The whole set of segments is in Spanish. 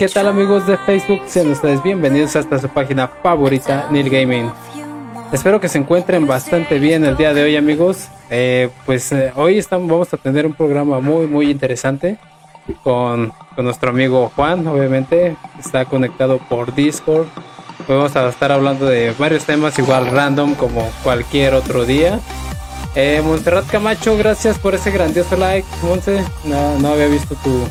¿qué tal amigos de Facebook? Sean ustedes bienvenidos hasta su página favorita, Neil Gaming. Espero que se encuentren bastante bien el día de hoy, amigos. Eh, pues eh, hoy estamos, vamos a tener un programa muy, muy interesante con, con nuestro amigo Juan, obviamente. Está conectado por Discord. Vamos a estar hablando de varios temas, igual random como cualquier otro día. Eh, Montserrat Camacho, gracias por ese grandioso like, Monse. No, no había visto tu,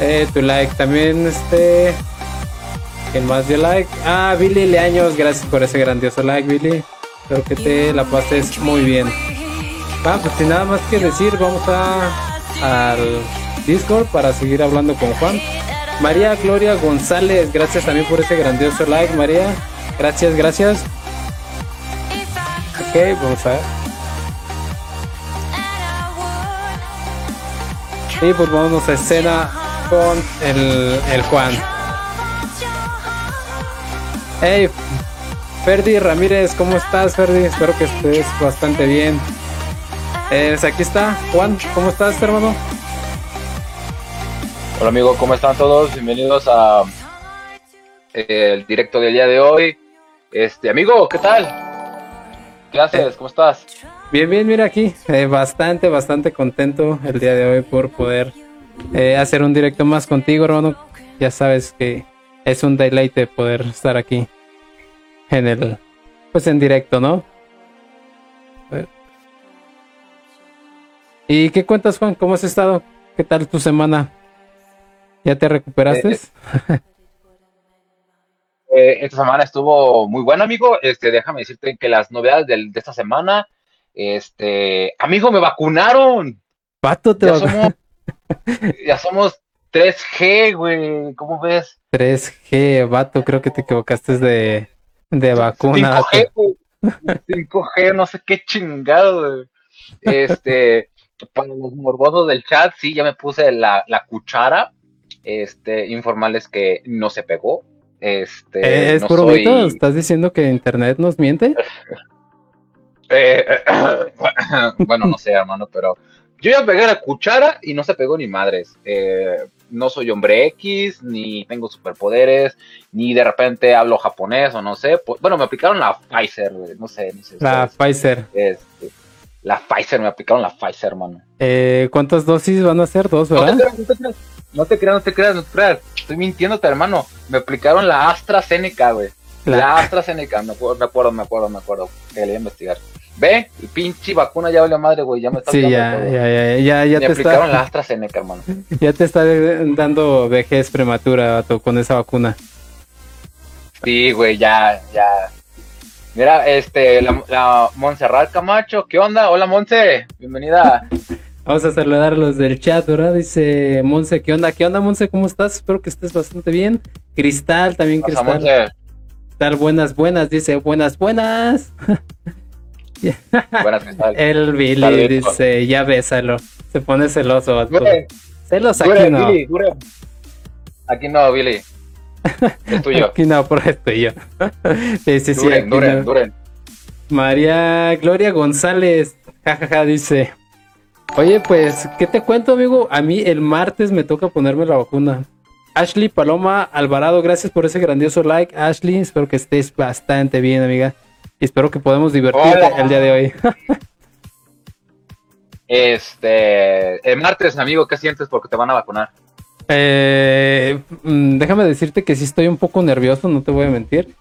eh, tu like. También este. ¿Quién más dio like? Ah, Billy Leaños, gracias por ese grandioso like, Billy. Espero que te la pases muy bien. Ah, pues sin nada más que decir, vamos a al Discord para seguir hablando con Juan. María Gloria González, gracias también por ese grandioso like, María. Gracias, gracias. Ok, vamos a ver. Y pues vamos a escena con el, el Juan. Hey, Ferdi Ramírez, ¿cómo estás, Ferdi? Espero que estés bastante bien. Eh, aquí está, Juan, ¿cómo estás, hermano? Hola amigo, ¿cómo están todos? Bienvenidos a eh, el directo del día de hoy. Este amigo, ¿qué tal? ¿Qué haces? ¿Cómo estás? Bien, bien, mira aquí, eh, bastante, bastante contento el día de hoy por poder eh, hacer un directo más contigo, hermano. Ya sabes que es un deleite poder estar aquí en el, pues en directo, ¿no? ¿Y qué cuentas, Juan? ¿Cómo has estado? ¿Qué tal tu semana? ¿Ya te recuperaste? Eh, esta semana estuvo muy buena, amigo. Este, déjame decirte que las novedades de esta semana, este, amigo, me vacunaron. Pato, te Ya va- somos, ya somos 3G, güey. ¿Cómo ves? 3G, vato, creo que te equivocaste de, de vacuna. 5G, güey. 5G, no sé qué chingado, güey. Este, para los morbosos del chat, sí, ya me puse la, la cuchara. Este, informarles que no se pegó. Este, Eh, ¿Es no puro soy- mito? ¿Estás diciendo que internet nos miente? Eh, bueno, no sé, hermano, pero yo ya pegué la cuchara y no se pegó ni madres. Eh, no soy hombre X, ni tengo superpoderes, ni de repente hablo japonés o no sé. Pues, bueno, me aplicaron la Pfizer, no sé, no sé. La ustedes. Pfizer. Este, la Pfizer, me aplicaron la Pfizer, hermano. Eh, ¿Cuántas dosis van a ser? Dos, ¿verdad? no te creas, no te creas, no te creas. Estoy mintiéndote, hermano. Me aplicaron la AstraZeneca, güey. La, La- AstraZeneca, me acuerdo, me acuerdo, me acuerdo, me acuerdo. Que le iba a investigar. Ve, el pinche vacuna ya valió madre, güey. Ya me está Sí, ya, todo. ya, ya, ya, ya me te aplicaron la está, AstraZeneca, hermano. ya te está dando vejez prematura, vato, con esa vacuna. Sí, güey, ya, ya. Mira, este, la, la Montserrat Camacho, ¿qué onda? Hola, Monse, bienvenida. Vamos a saludar a los del chat, ¿verdad? Dice Monse, ¿qué onda? ¿Qué onda, Monse? ¿Cómo estás? Espero que estés bastante bien. Cristal, también Cristal. Monse. Cristal, buenas, buenas, dice, buenas, buenas. Buenas, ¿qué tal? El Billy dice, ya bésalo. Se pone celoso, vato. Güey, Celos güey, aquí no. Billy, güey. Aquí no, Billy. Es tuyo. Aquí no, por esto yo. sí, sí, sí. duren, duren, no. duren. María Gloria González, jajaja, dice. Oye, pues, ¿qué te cuento, amigo? A mí el martes me toca ponerme la vacuna. Ashley Paloma Alvarado, gracias por ese grandioso like. Ashley, espero que estés bastante bien, amiga. Y espero que podamos divertirte Hola. el día de hoy. Este, el martes, amigo, ¿qué sientes porque te van a vacunar? Eh, mm, déjame decirte que sí estoy un poco nervioso, no te voy a mentir.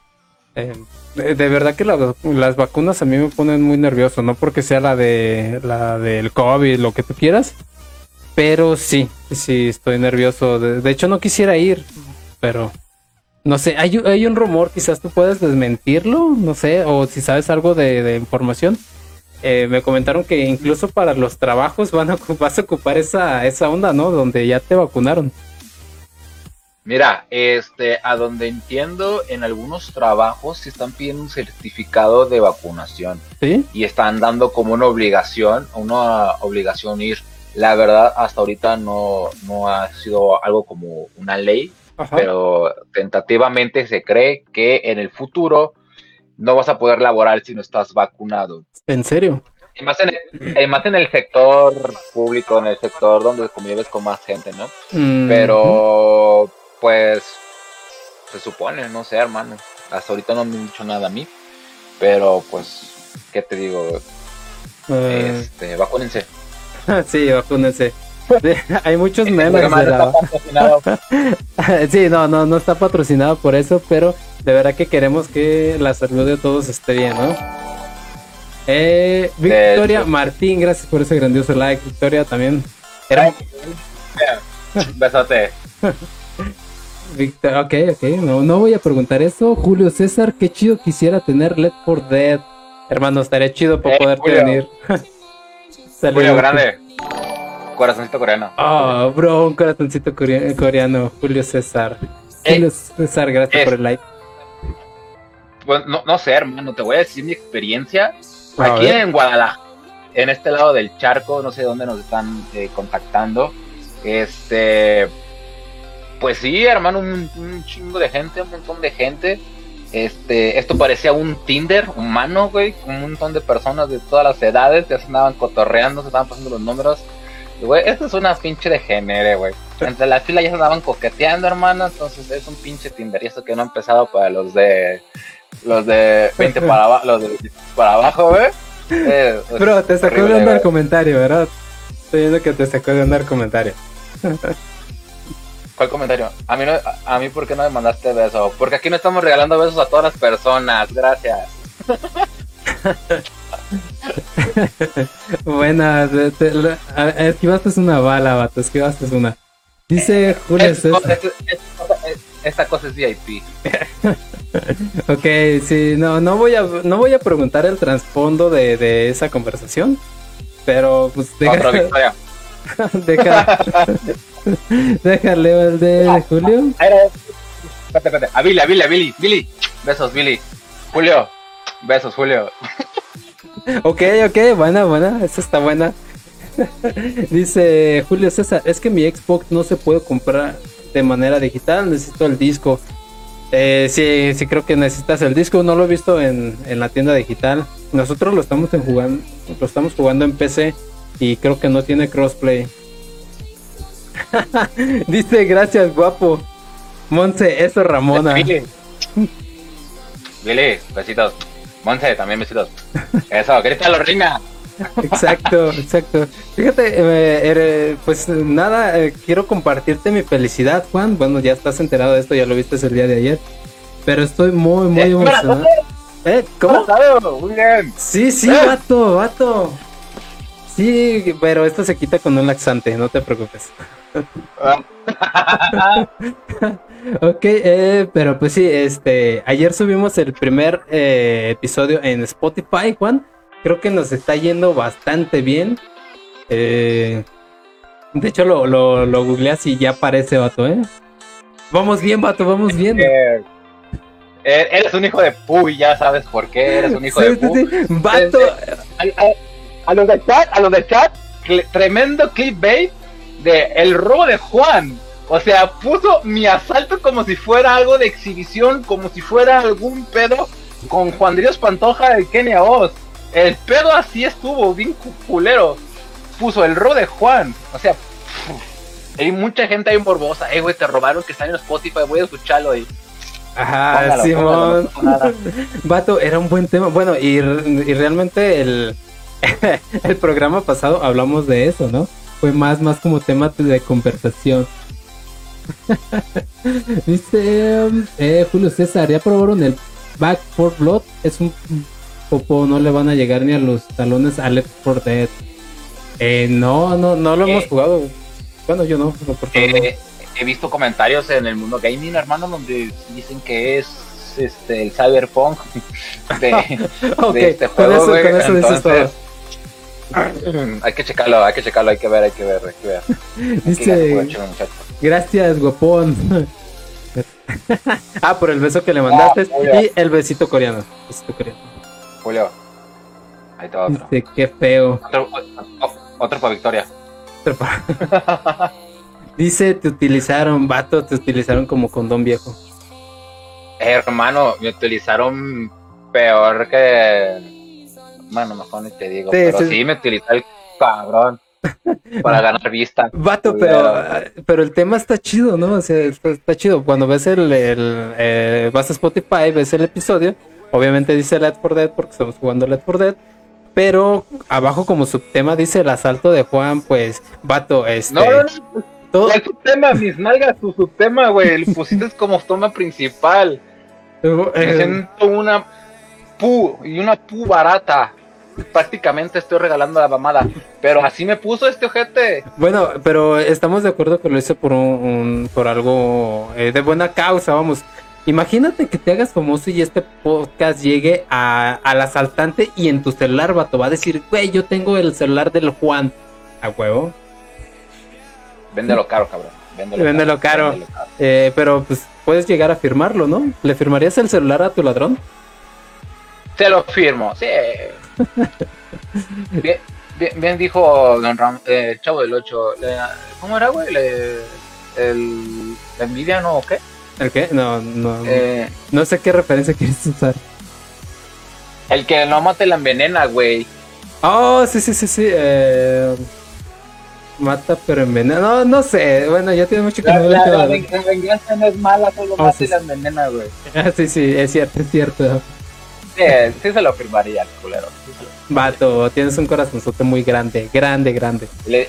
Eh, de, de verdad que la- las vacunas a mí me ponen muy nervioso, no porque sea la de la del COVID, lo que tú quieras, pero sí, sí estoy nervioso. De, de hecho no quisiera ir, pero no sé, hay, hay un rumor, quizás tú puedes desmentirlo, no sé, o si sabes algo de, de información. Eh, me comentaron que incluso para los trabajos van a, vas a ocupar esa, esa onda, ¿no? Donde ya te vacunaron. Mira, este, a donde entiendo, en algunos trabajos se están pidiendo un certificado de vacunación ¿Sí? y están dando como una obligación, una obligación ir. La verdad, hasta ahorita no, no ha sido algo como una ley, Ajá. pero tentativamente se cree que en el futuro no vas a poder laborar si no estás vacunado. ¿En serio? Y más en el, y más en el sector público, en el sector donde convives con más gente, ¿no? Mm, Pero, pues, se supone, no sé, hermano. Hasta ahorita no me han dicho nada a mí. Pero, pues, ¿qué te digo? eh, Este, vacúnense. sí, vacúnense. Hay muchos memes no está patrocinado. sí, no, no, no está patrocinado por eso, pero de verdad que queremos que la salud de todos esté bien, ¿no? Eh, Victoria. Martín, gracias por ese grandioso like. Victoria también. Era Besote. Victor, ok, ok, no, no voy a preguntar eso. Julio César, qué chido quisiera tener Let for Dead. Hermano, estaría chido para Eh, poderte Julio. venir. Saludos. Julio Grande. Corazoncito coreano. Oh, bro, un corazoncito corea- coreano, Julio César. Eh, Julio César, gracias por el like. Pues, no, no sé, hermano, te voy a decir mi experiencia. A Aquí ver. en Guadalajara, en este lado del charco, no sé dónde nos están eh, contactando. Este, pues sí, hermano, un, un chingo de gente, un montón de gente. Este, esto parecía un Tinder humano, güey, con un montón de personas de todas las edades, ya se andaban cotorreando, se estaban pasando los números. Güey, esto es una pinche de género, güey. Entre la fila ya se andaban coqueteando, hermano, entonces es un pinche Tinder. Y esto que no ha empezado para los de los de 20 para abajo, los de 20 para abajo, güey. Eh, Bro, te sacó de güey. comentario, ¿verdad? Estoy viendo que te sacó de onda el comentario. ¿Cuál comentario? A mí, no, a mí, ¿por qué no me mandaste beso? Porque aquí no estamos regalando besos a todas las personas. Gracias. Buena, te- te- esquivaste una bala, vato, esquivaste una. Dice Julio César. esta cosa es- esta cosa es VIP. Ok, sí, no, no voy a, no voy a preguntar el trasfondo de, de esa conversación. Pero pues Otra deja, victoria. deja, déjale el de Julio. Ahí era- Espérate, espérate. A Billy, a Billy, a Billy. Billy. Besos, Billy. Julio. Besos, Julio. Ok, ok, buena, buena, esa está buena. Dice Julio César, es que mi Xbox no se puede comprar de manera digital, necesito el disco. Eh, sí, sí creo que necesitas el disco, no lo he visto en, en la tienda digital. Nosotros lo estamos en jugando, lo estamos jugando en PC y creo que no tiene crossplay. Dice gracias guapo. Monse, eso Ramona. Billy, besitos. Monse, también besitos. Eso, grítalo, Rina. Exacto, exacto. Fíjate, eh, eh, pues nada, eh, quiero compartirte mi felicidad, Juan. Bueno, ya estás enterado de esto, ya lo viste el día de ayer. Pero estoy muy, muy emocionado. ¿Eh? ¿Cómo? Muy bien. Sí, sí, Eh. vato, vato. Sí, pero esto se quita con un laxante, no te preocupes. Ok, eh, pero pues sí, este, ayer subimos el primer eh, episodio en Spotify, Juan. Creo que nos está yendo bastante bien. Eh, de hecho, lo, lo, lo googleas y ya aparece, vato, ¿eh? Vamos bien, vato, vamos bien. Eh, eh, eres un hijo de Puy, ya sabes por qué eres un hijo Sí, de sí, Puy. sí. Vato, a los de chat, a los de chat, cl- tremendo clickbait de el robo de Juan. O sea, puso mi asalto como si fuera algo de exhibición, como si fuera algún pedo con Juan Dios Pantoja de Kenia Oz. El pedo así estuvo, bien culero. Puso el ro de Juan. O sea, hay mucha gente ahí morbosa. Eh, güey, te robaron que está en Spotify, voy a escucharlo. Y... Ajá, Póngalo, Simón. póngalo, no pasa Vato, era un buen tema. Bueno, y, y realmente el, el programa pasado hablamos de eso, ¿no? Fue más, más como tema de conversación. Dice um, eh, Julio César, ya probaron el Back for Blood. Es un popo, no le van a llegar ni a los talones a Left 4 Dead. Eh, no, no, no lo hemos Eh. jugado. Bueno, yo no, no, por favor. Eh, he visto comentarios en el mundo gaming, hermano, donde dicen que es este el cyberpunk de, Ok, de este con juego, eso, güey. con eso dices todo. Hay que checarlo, hay que checarlo, hay que ver, hay que ver, hay que ver. Hay Dice, muchacho. gracias, guapón. ah, por el beso que le mandaste Ah, obvio. y el besito coreano. Besito coreano. Julio, ahí te va otro. Dice, qué feo. Otro, otro para Victoria. Dice, te utilizaron, vato, te utilizaron como condón viejo. Hermano, me utilizaron peor que. Bueno, mejor ni te digo. Sí, pero sí. sí, me utilizó el cabrón para ganar vista. Vato, pero, pero el tema está chido, ¿no? O sea, está, está chido. Cuando ves el, el eh, vas a Spotify, ves el episodio, obviamente dice Let for Dead porque estamos jugando Let for Dead. Pero abajo como subtema dice el asalto de Juan, pues, vato, este... No, no, no. todo- El subtema, mis nalgas, tu subtema, güey. Lo pusiste como toma principal. Me eh, siento una pu y una pu barata. Prácticamente estoy regalando la mamada. Pero así me puso este ojete. Bueno, pero estamos de acuerdo que lo hizo por un, un- por algo eh, de buena causa, vamos. Imagínate que te hagas famoso y este podcast llegue a, al asaltante y en tu celular, vato, va a decir, güey, yo tengo el celular del Juan. A huevo. Véndelo caro, cabrón. Véndelo, Véndelo caro. Véndelo caro. Eh, pero pues puedes llegar a firmarlo, ¿no? ¿Le firmarías el celular a tu ladrón? Te lo firmo, sí. Bien, bien, bien dijo Don Ram, eh, el chavo del 8. ¿Cómo era, güey? El, ¿La envidia no o qué? ¿El qué? No, no. Eh, No sé qué referencia quieres usar. el que no mate la envenena, güey. Oh, sí, sí, sí, sí. eh, Mata pero envenena. No, no sé. Bueno, ya tiene mucho que no la- la ven- la venganza no es mala, solo Oh, mata sí, y la envenena, güey. Sí, sí, es cierto, es cierto. Sí, sí se lo firmaría el culero. sí Vato, tienes un corazonzote muy grande, grande, grande. Y le,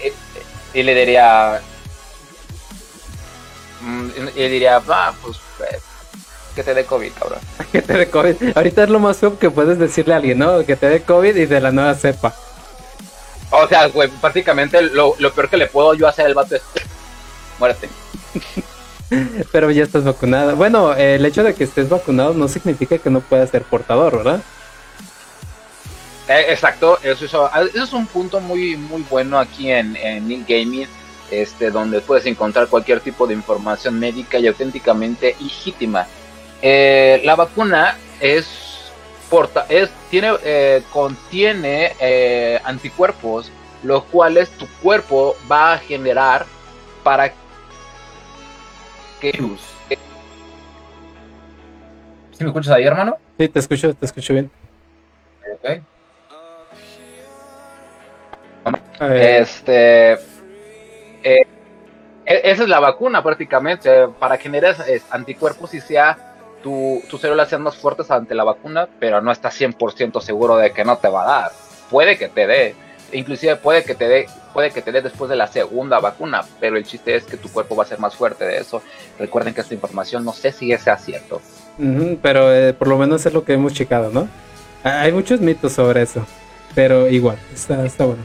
y- y le diría. mm, Y le diría, va, pues. eh, que te dé COVID, cabrón. Que te dé COVID. Ahorita es lo más feo que puedes decirle a alguien, ¿no? Que te dé COVID y de la nueva cepa. O sea, güey, prácticamente lo, lo peor que le puedo yo hacer al vato es. Muérete. Pero ya estás vacunado. Bueno, el hecho de que estés vacunado no significa que no puedas ser portador, ¿verdad? Eh, exacto, eso, eso, eso es un punto muy muy bueno aquí en, en Gaming, este, donde puedes encontrar cualquier tipo de información médica y auténticamente legítima. Eh, la vacuna es porta, es tiene eh, contiene anticuerpos, los cuales tu cuerpo va a generar para que ¿Sí me escuchas ahí, hermano? Sí, te escucho, te escucho bien. Ok. Eh, Este. eh, e- esa es la vacuna prácticamente, para generar eh, anticuerpos y sea tu, tus células sean más fuertes ante la vacuna, pero no estás 100% seguro de que no te va a dar. Puede que te dé, inclusive puede que te dé, puede que te dé después de la segunda vacuna, pero el chiste es que tu cuerpo va a ser más fuerte de eso. Recuerden que esta información no sé si sea cierto. pero eh, por lo menos es lo que hemos checado, ¿no? Hay muchos mitos sobre eso. Pero igual, está, está bueno.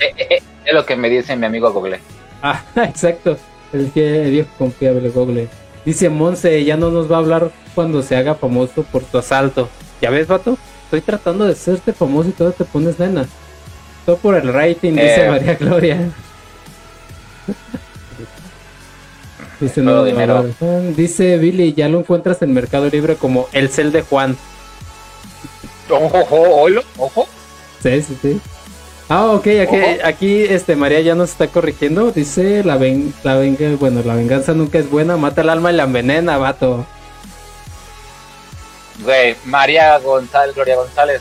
Eh, eh, eh, es lo que me dice mi amigo Google. Ah, exacto. El, que, el viejo confiable Google. Dice Monse, ya no nos va a hablar cuando se haga famoso por tu asalto. ¿Ya ves, vato? Estoy tratando de hacerte famoso y todo te pones nena. Todo por el rating, dice Eh. María Gloria. dice, no, dinero. dice Billy, ya lo encuentras en Mercado Libre como el cel de Juan. Ojo, ojo, ojo. Sí, sí, sí. Ah, ok, aquí, aquí este María ya nos está corrigiendo. Dice la ven, la venga, bueno, la venganza nunca es buena, mata el alma y la envenena, vato. Güey, María González, Gloria González.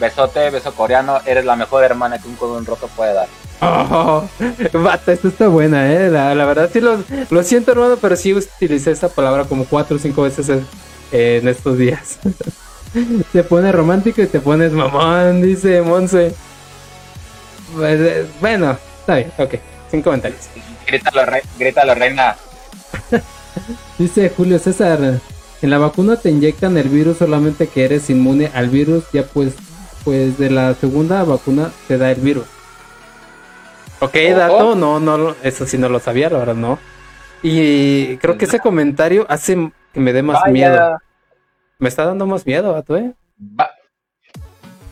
Besote, beso coreano. Eres la mejor hermana que un codón roto puede dar. Oh, vato, esto está buena, eh. La, la verdad sí lo, lo siento, hermano, pero sí utilicé esa palabra como cuatro o cinco veces en, en estos días. te pone romántico y te pones mamón, dice Monse. Pues, eh, Bueno, está bien, ok. Sin comentarios. Grítalo, re- grítalo, reina. Dice Julio César, en la vacuna te inyectan el virus solamente que eres inmune al virus, ya pues, pues de la segunda vacuna te da el virus. Ok, Ojo. dato, no, no, eso sí no lo sabía, la verdad no. Y creo que ese comentario hace que me dé más Vaya, miedo. Me está dando más miedo, vato, eh. va-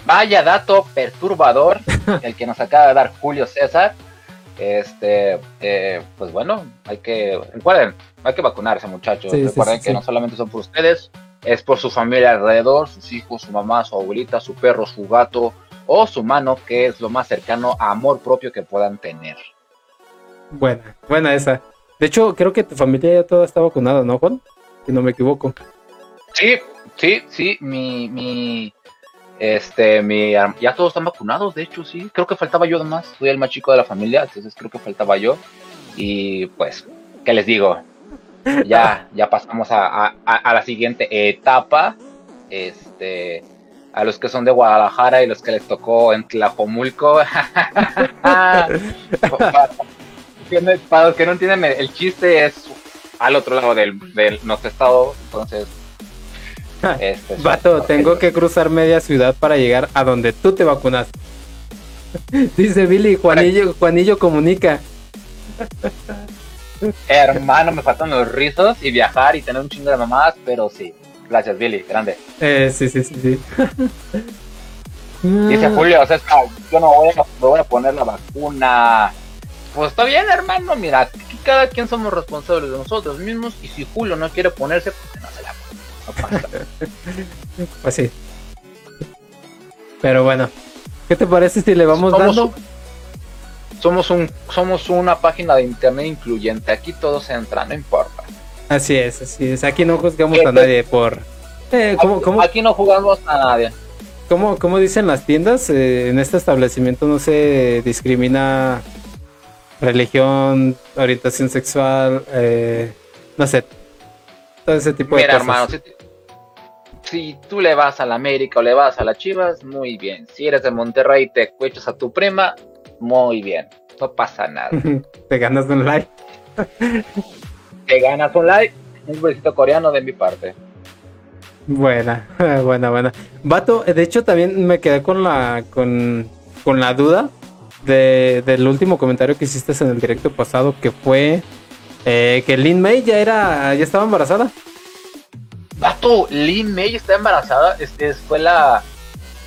vaya dato perturbador el que nos acaba de dar Julio César. Este, eh, pues bueno, hay que, recuerden, hay que vacunarse, muchachos. Sí, sí, recuerden sí, que sí. no solamente son por ustedes, es por su familia alrededor, sus hijos, su mamá, su abuelita, su perro, su gato o su mano, que es lo más cercano a amor propio que puedan tener. Buena, buena esa. De hecho, creo que tu familia ya toda está vacunada, ¿no, Juan? Si no me equivoco. Sí, sí, sí, mi, mi, este, mi, ya todos están vacunados, de hecho, sí, creo que faltaba yo además, soy el más chico de la familia, entonces creo que faltaba yo, y pues, ¿qué les digo? Ya, ya pasamos a, a- a- a la siguiente etapa, este, a los que son de Guadalajara y los que les tocó en Tlajomulco, para, para los que no entienden, el chiste es al otro lado del, del nuestro estado, entonces este, son- Vato, tengo que cruzar media ciudad para llegar a donde tú te vacunas. Dice Billy, Juanillo, Juanillo comunica. Hermano, me faltan los rizos y viajar y tener un chingo de mamás, pero sí. Gracias, Billy, grande. Eh, sí, sí, sí, sí. Dice Ah, Julio, o sea, yo no voy a, voy a poner la vacuna. Pues está bien, hermano, mira, aquí cada quien somos responsables de nosotros mismos y si Julio no quiere ponerse, pues no se la ponga. No pasa. Pues sí. Pero bueno, ¿qué te parece si le vamos dando? Somos, un, somos una página de internet incluyente, aquí todos entran, no importa. Así es, así es. Aquí no juzgamos ¿Qué a nadie por... Eh, ¿cómo, Aquí- cómo, Aquí no jugamos a nadie. cómo- cómo dicen las tiendas? Eh, en este establecimiento no se discrimina religión, orientación sexual, eh, no sé, todo ese tipo de Mira, cosas. hermano, si, si tú le vas a la América o le vas a las Chivas, muy bien. Si eres de Monterrey y te cuechas a tu prima, muy bien. No pasa nada. Te ganas un like. Te ganas un like, un besito coreano de mi parte. Buena, buena, buena. Vato, de hecho también me quedé con la con, con la duda de, del último comentario que hiciste en el directo pasado que fue eh, que Lin May ya era ya estaba embarazada. Vato, Lin May está embarazada. Este fue la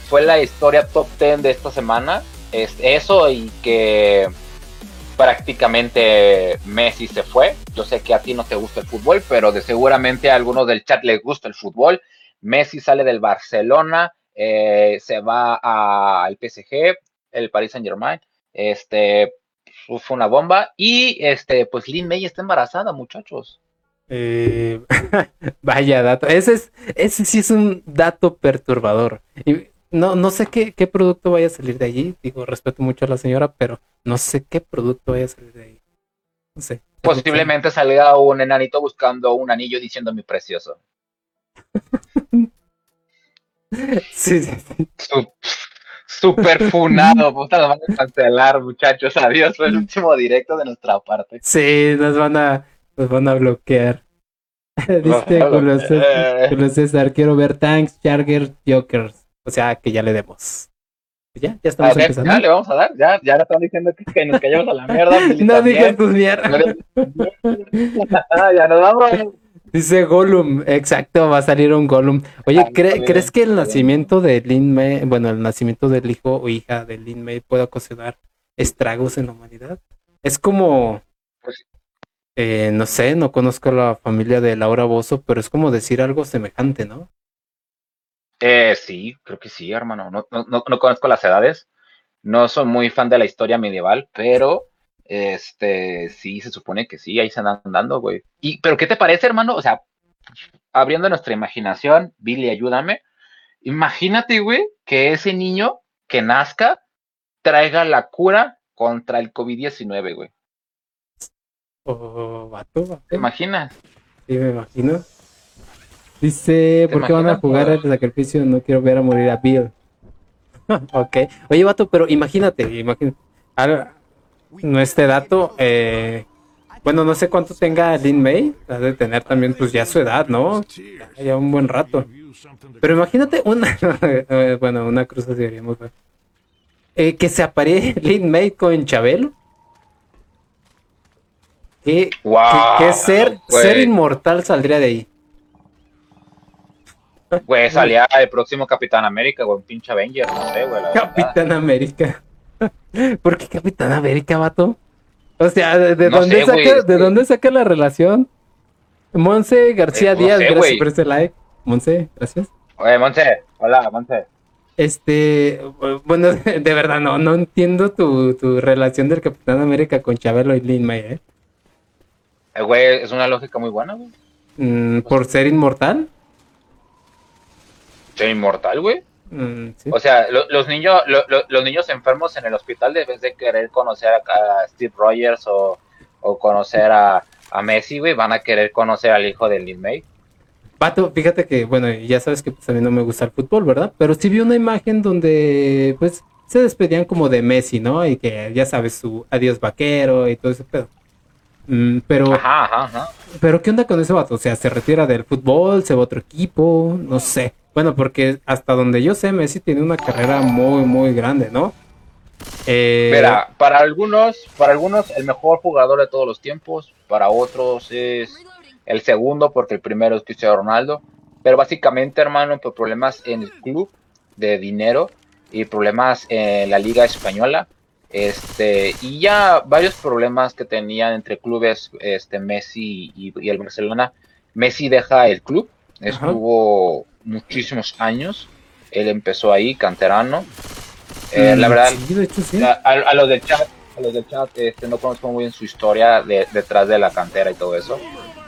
fue la historia top 10 de esta semana. Es eso y que prácticamente Messi se fue. Yo sé que a ti no te gusta el fútbol, pero de seguramente a algunos del chat les gusta el fútbol. Messi sale del Barcelona, eh, se va al PSG, el Paris Saint Germain. Este fue una bomba. Y este, pues Lin May está embarazada, muchachos. Eh, vaya dato. Ese es ese sí es un dato perturbador. Y no no sé qué, qué producto vaya a salir de allí. Digo, respeto mucho a la señora, pero no sé qué producto vaya a salir de ahí. No sé. Posiblemente salga un enanito buscando un anillo diciendo mi precioso. Sí, sí, sí. Su- Super funado, puta, nos van a cancelar, muchachos. Adiós, fue el último directo de nuestra parte. Sí, nos van a, nos van a bloquear. Dice Julio César, quiero ver Tanks, Chargers, Jokers. O sea, que ya le demos. Ya, ya A estamos ver, empezando. ya le vamos a dar, ya, ya le están diciendo que, que nos callemos a la mierda. No digas tus mierdas. Ah, ya nos vamos. Dice Gollum, exacto, va a salir un Gollum. Oye, Ah, ¿cre- bien, ¿crees que el nacimiento de Lin May, bueno, el nacimiento del hijo o hija de Lin May pueda ocasionar estragos en la humanidad? Es como, Pues- eh, no sé, no conozco la familia de Laura Bozo, pero es como decir algo semejante, ¿no? Eh, sí, creo que sí, hermano. No, no, no, no conozco las edades, No soy muy fan de la historia medieval, pero este sí se supone que sí, ahí se andan dando, güey. Y, pero ¿qué te parece, hermano? O sea, abriendo nuestra imaginación, Billy, ayúdame. Imagínate, güey, que ese niño que nazca traiga la cura contra el COVID-19, güey. Oh, vato, vato. ¿Te imaginas? Sí, me imagino. Dice, ¿Te ¿por qué van a jugar el sacrificio? No quiero ver a morir a Bill. ok. Oye, vato, pero imagínate, imagínate. Ahora, no este dato, eh, bueno, no sé cuánto tenga Lin May, ha de tener también pues ya su edad, ¿no? Ya, ya un buen rato. Pero imagínate una, eh, bueno, una cruz así deberíamos ver. Eh, que se aparee Lin May con Chabelo. ¿Qué, Wow, qué- qué ser, ser inmortal saldría de ahí? Güey, salía el próximo Capitán América, güey, un pinche Avenger, no sé, güey. verdad. Capitán América. ¿Por qué Capitán América, vato? O sea, ¿de, de No dónde, sé, saca, ¿de dónde saca la relación? Monse García Eh, no Díaz, sé, gracias por ese like. Monse, gracias. Oye, Monse, hola, Monse. Este, bueno, de verdad no, no entiendo tu, tu relación del Capitán América con Chabelo y Lin May, ¿eh? Eh, güey, es una lógica muy buena, güey. Mm, ¿Por ser inmortal? Soy inmortal, güey. Mm, sí. O sea, lo- los niños, lo- lo- los niños enfermos en el hospital, de vez de querer conocer a, a Steve Rogers o, o conocer a, a Messi, güey, van a querer conocer al hijo de Lin May. Pato, fíjate que, bueno, ya sabes que pues, a mí no me gusta el fútbol, ¿verdad? Pero sí vi una imagen donde, pues, se despedían como de Messi, ¿no? Y que ya sabes, su adiós vaquero y todo ese pedo. Mm, pero, Ajá, ajá, ajá. pero, ¿qué onda con ese vato? O sea, ¿se retira del fútbol? ¿Se va a otro equipo? No sé. Bueno, porque hasta donde yo sé, Messi tiene una carrera muy, muy grande, ¿no? Eh, Mira, para algunos, para algunos el mejor jugador de todos los tiempos, para otros es el segundo porque el primero es Cristiano Ronaldo, pero básicamente, hermano, por problemas en el club de dinero y problemas en la liga española, este y ya varios problemas que tenían entre clubes, este Messi y, y el Barcelona. Messi deja el club, estuvo muchísimos años, él empezó ahí canterano. Eh, la mm, verdad, Sí, de hecho sí. a, a- los del chat, a los del chat, este, no conozco muy bien su historia de- detrás de la cantera y todo eso,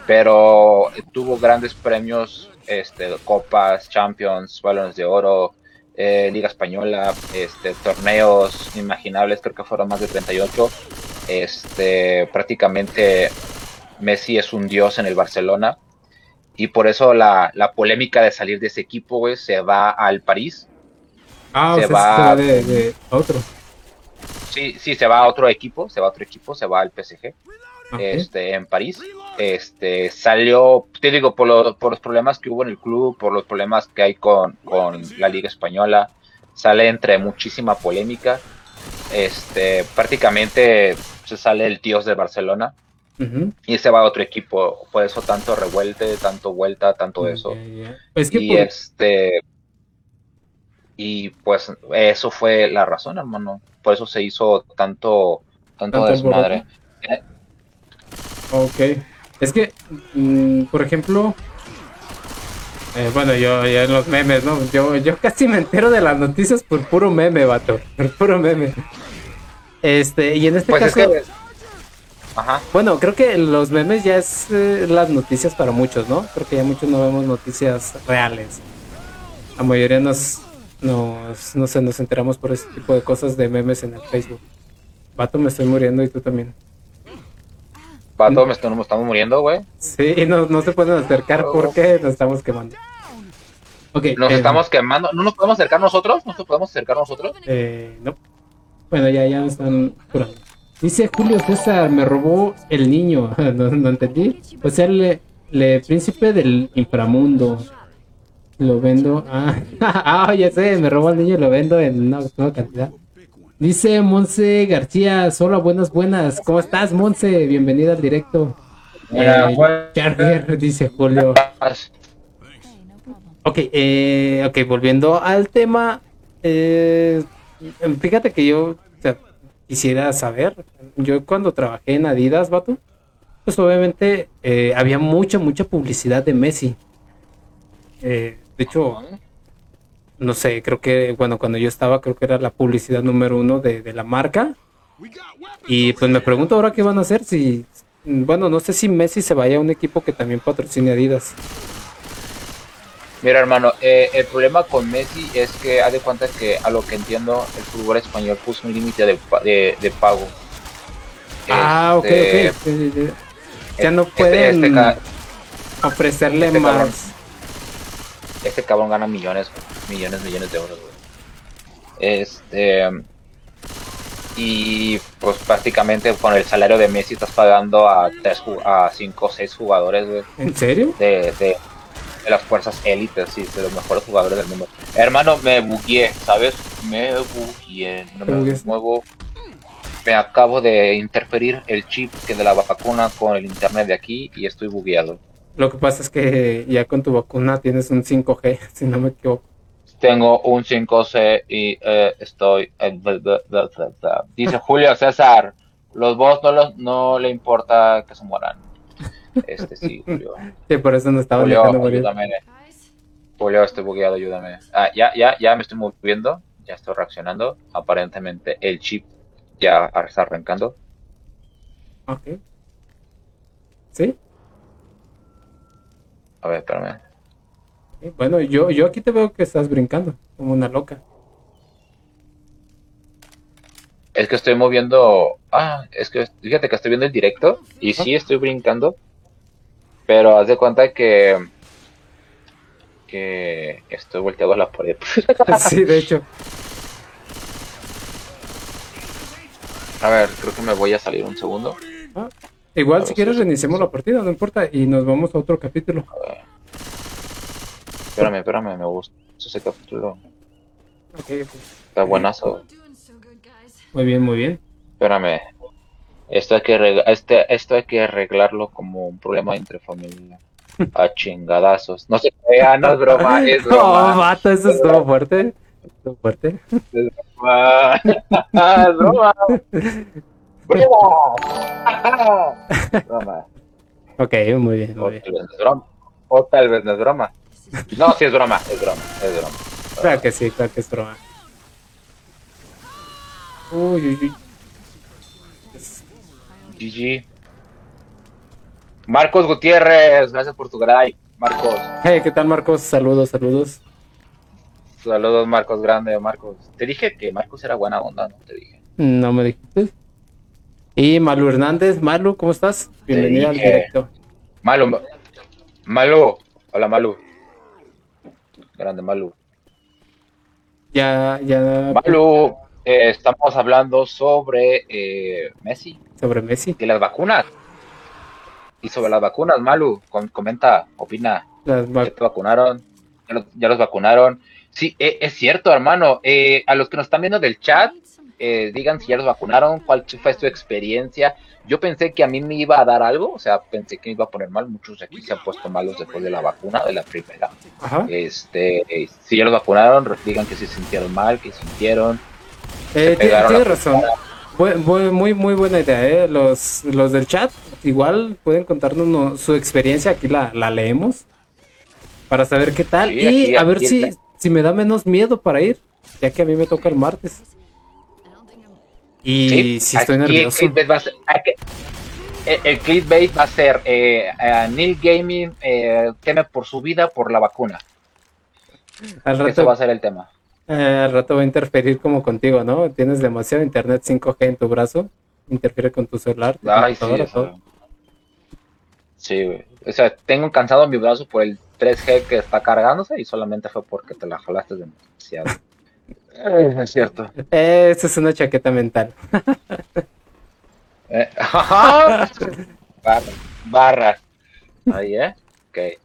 pero tuvo grandes premios, este, copas, champions, balones de oro, eh, liga española, este, torneos inimaginables, creo que fueron más de 38. Este, prácticamente Messi es un dios en el Barcelona y por eso la, la polémica de salir de ese equipo, güey, se va al París. Ah, o se sea, va- se va de, de otro. Sí, sí, se va a otro equipo, se va a otro equipo, se va al PSG. Ok. este, en París. Este, salió, te digo, por, lo- por los problemas que hubo en el club, por los problemas que hay con, con la Liga Española, sale entre muchísima polémica. Este, prácticamente se sale el dios de Barcelona Y se va a otro equipo. Por eso tanto revuelte, tanto vuelta, tanto eso. Ya, ya. Es que Y por- este, y pues eso fue la razón, hermano. Por eso se hizo tanto, tanto Tanto desmadre. Ok. Es que, mm, por ejemplo, eh, bueno, yo, yo en los memes, ¿no? Yo, yo casi me entero de las noticias por puro meme, vato. Por puro meme. Este, y en este Pues es caso, que, ajá. bueno, creo que los memes ya es eh, las noticias para muchos, ¿no? Creo que ya muchos no vemos noticias reales. La mayoría nos, nos, no sé, nos enteramos por ese tipo de cosas de memes en el Facebook. Vato, me estoy muriendo y tú también. Pato, me estoy- estamos muriendo, güey. Sí, no, no se pueden acercar porque nos estamos quemando. Ok, Nos eh, estamos quemando. ¿No nos podemos acercar nosotros? ¿No nos podemos acercar nosotros? eh, no. Bueno, ya, ya me están curando. Dice Julio César, me robó el niño. no, no entendí. O sea, el, el príncipe del inframundo. Lo vendo. Ah, ah, ya sé, me robó el niño y lo vendo en una nueva cantidad. Dice Monse García, solo buenas, buenas. ¿Cómo estás, Monse? Bienvenida al directo. Eh, Charger, dice Julio. Ok, eh, ok, volviendo al tema. eh, fíjate que yo quisiera saber. Yo cuando trabajé en Adidas, vato, pues obviamente eh, había mucha, mucha publicidad de Messi. Eh, de hecho, no sé, creo que, bueno, cuando yo estaba, creo que era la publicidad número uno de, de la marca. Y pues me pregunto ahora qué van a hacer si, bueno, no sé si Messi se vaya a un equipo que también patrocine Adidas. Mira, hermano, eh, el problema con Messi es que haz de cuenta que a lo que entiendo el fútbol español puso un límite de, de, de pago. Ah, ok, Este, ok. sí. Ya no este- pueden este ca- ofrecerle este cabrón. más. este cabrón gana millones, millones, millones de euros, güey. Este. Y pues prácticamente con el salario de Messi estás pagando a tres, a 5 o 6 jugadores, güey, ¿En serio? de, de, de las fuerzas élites, sí, de los mejores jugadores del mundo. Hermano, me bugueé, ¿sabes? Me bugueé, no me bugueaste. muevo. Me acabo de interferir el chip que de la vacuna con el internet de aquí y estoy bugueado. Lo que pasa es que ya con tu vacuna tienes un 5G, si no me equivoco. Tengo un 5C y eh, estoy. bla. Dice Julio César: Los boss no, los, no le importa que se mueran. Este sí, Julio. Sí, por eso no estaba Julio, ayúdame. Julio, estoy bugueado, ayúdame. Ah, ya, ya, ya me estoy moviendo. Ya estoy reaccionando. Aparentemente el chip ya está arrancando. Ok. ¿Sí? A ver, espérame. Bueno, yo, yo aquí te veo que estás brincando, como una loca. Es que estoy moviendo. Ah, es que fíjate que estoy viendo el directo y sí estoy brincando. Pero haz de cuenta que. Que estoy volteado a la pared. Sí, de hecho. A ver, creo que me voy a salir un segundo. Ah, igual si quieres sí. reiniciemos la partida, no importa, y nos vamos a otro capítulo. Espérame, espérame, me gusta ese capítulo. Ok, pues, Está buenazo. Muy bien, muy bien. Espérame. Esto hay que reg- este, esto hay que arreglarlo como un problema entre familia. A chingadazos. No se crea, no es broma, es No, broma. vato, eso estuvo fuerte. Estuvo fuerte. Es broma. Es broma. Broma. Broma. Ok, muy bien, O bien. tal vez no es broma. O tal vez no es broma. No, sí es broma, es broma, es broma. Claro que sí, claro que es broma. Uy, uy, uy. GG. Marcos Gutiérrez, gracias por tu like. Marcos, Hey, ¿qué tal, Marcos? Saludos, saludos. saludos, Marcos, grande, Marcos. Te dije que Marcos era buena onda, ¿no? Te dije. No me dijiste. Y Malu Hernández, Malu, ¿cómo estás? Bienvenida al directo. Malu, Ma- Malu, hola Malu. Grande Malu. Ya, ya Malu, eh, estamos hablando sobre eh, Messi sobre Messi. y las vacunas. Y sobre las vacunas, Malu, com- comenta, opina. Las ¿Ya te vacunaron? ¿Ya los, ya los vacunaron? Sí, e- es cierto, hermano. Eh, a los que nos están viendo del chat, eh, digan si ya los vacunaron, cuál fue su experiencia. Yo pensé que a mí me iba a dar algo, o sea, pensé que me iba a poner mal. Muchos de aquí se han puesto malos después de la vacuna, de la primera. Ajá. Este, eh, si ya los vacunaron, digan que se sintieron mal, que sintieron. Eh, tienes razón. Muy, muy buena idea, ¿eh? Los, los del chat igual pueden contarnos no- su experiencia, aquí la, la leemos, para saber qué tal Sí, y aquí- a ver aquí si, si me da menos miedo para ir, ya que a mí me toca el martes. Y si estoy el nervioso. clickbait va a ser- aquí- el, el clickbait va a ser eh, Neil Gaming eh, teme por su vida por la vacuna. Al Eso va a ser el tema. Eh, al rato va a interferir como contigo, ¿no? Tienes demasiado internet 5G en tu brazo, interfiere con tu celular, tu Ay, sí, computadora, o sea, todo. sí, güey. O sea, tengo cansado mi brazo por el 3G que está cargándose y solamente fue porque te la jalaste demasiado. Eh, es cierto. Esa es una chaqueta mental. Eh, barras, barras. Ahí, ¿eh? Ok.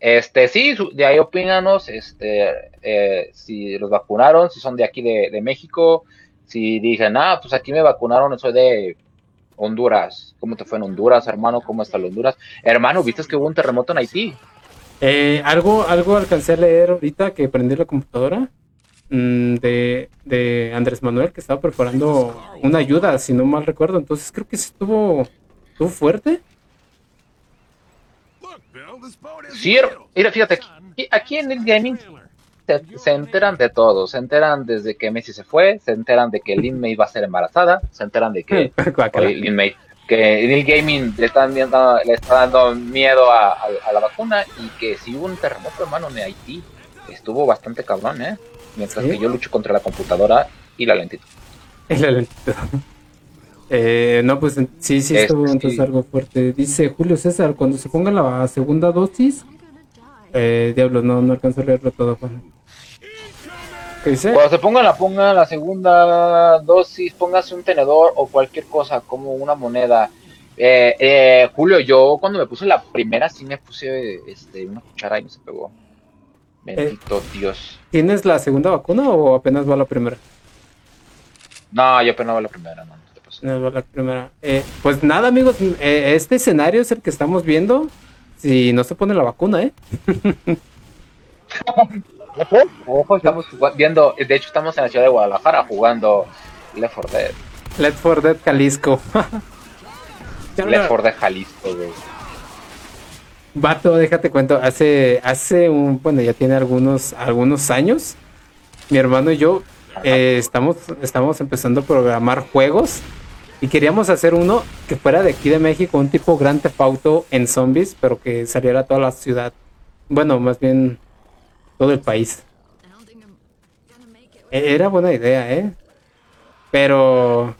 Este, sí, de ahí opínanos, este, eh, si los vacunaron, si son de aquí de, de México, si dicen, ah, pues aquí me vacunaron, soy de Honduras. ¿Cómo te fue en Honduras, hermano? ¿Cómo está Honduras? Hermano, ¿viste que hubo un terremoto en Haití? Eh, algo, algo alcancé a leer ahorita que prendí la computadora mm, de, de Andrés Manuel que estaba preparando una ayuda, si no mal recuerdo. Entonces creo que sí estuvo, estuvo fuerte. Sí, her- mira, fíjate, aquí, aquí en el gaming se, se enteran de todo. Se enteran desde que Messi se fue, se enteran de que Lin May va a ser embarazada, se enteran de que Lin May, que Neil Gaming le, están viendo- le está dando miedo a, a- a la vacuna y que si hubo un terremoto, hermano, en Haití, estuvo bastante cabrón, ¿eh? Mientras ¿Sí? que yo lucho contra la computadora y la lentitud. El alentito. Eh, no, pues sí, sí Este, estuvo entonces sí. algo fuerte. Dice Julio César, cuando se ponga la segunda dosis, eh, diablos, no, no alcanzo a leerlo todo, Juan. ¿Qué dice? Cuando se ponga la ponga la segunda dosis, póngase un tenedor o cualquier cosa como una moneda. Eh, eh, Julio, yo cuando me puse la primera sí me puse este, una cuchara y no se pegó. Bendito Dios. ¿Tienes la segunda vacuna o apenas va la primera? No, yo apenas la primera, no, no te pasó. No, va la primera. Eh, pues nada, amigos, eh, este escenario es el que estamos viendo. Si no se pone la vacuna, ¿eh? Ojo, estamos jugando- viendo, de hecho estamos en la ciudad de Guadalajara jugando Left 4 Dead. Let's for Dead Jalisco. Left no- 4 Dead Jalisco, güey. Vato, déjate cuento, hace, hace un, bueno, ya tiene algunos, algunos años, mi hermano y yo eh, estamos, estamos empezando a programar juegos y queríamos hacer uno que fuera de aquí de México, un tipo Grand Theft Auto en zombies, pero que saliera a toda la ciudad. Bueno, más bien todo el país. E- Era buena idea, ¿eh? Pero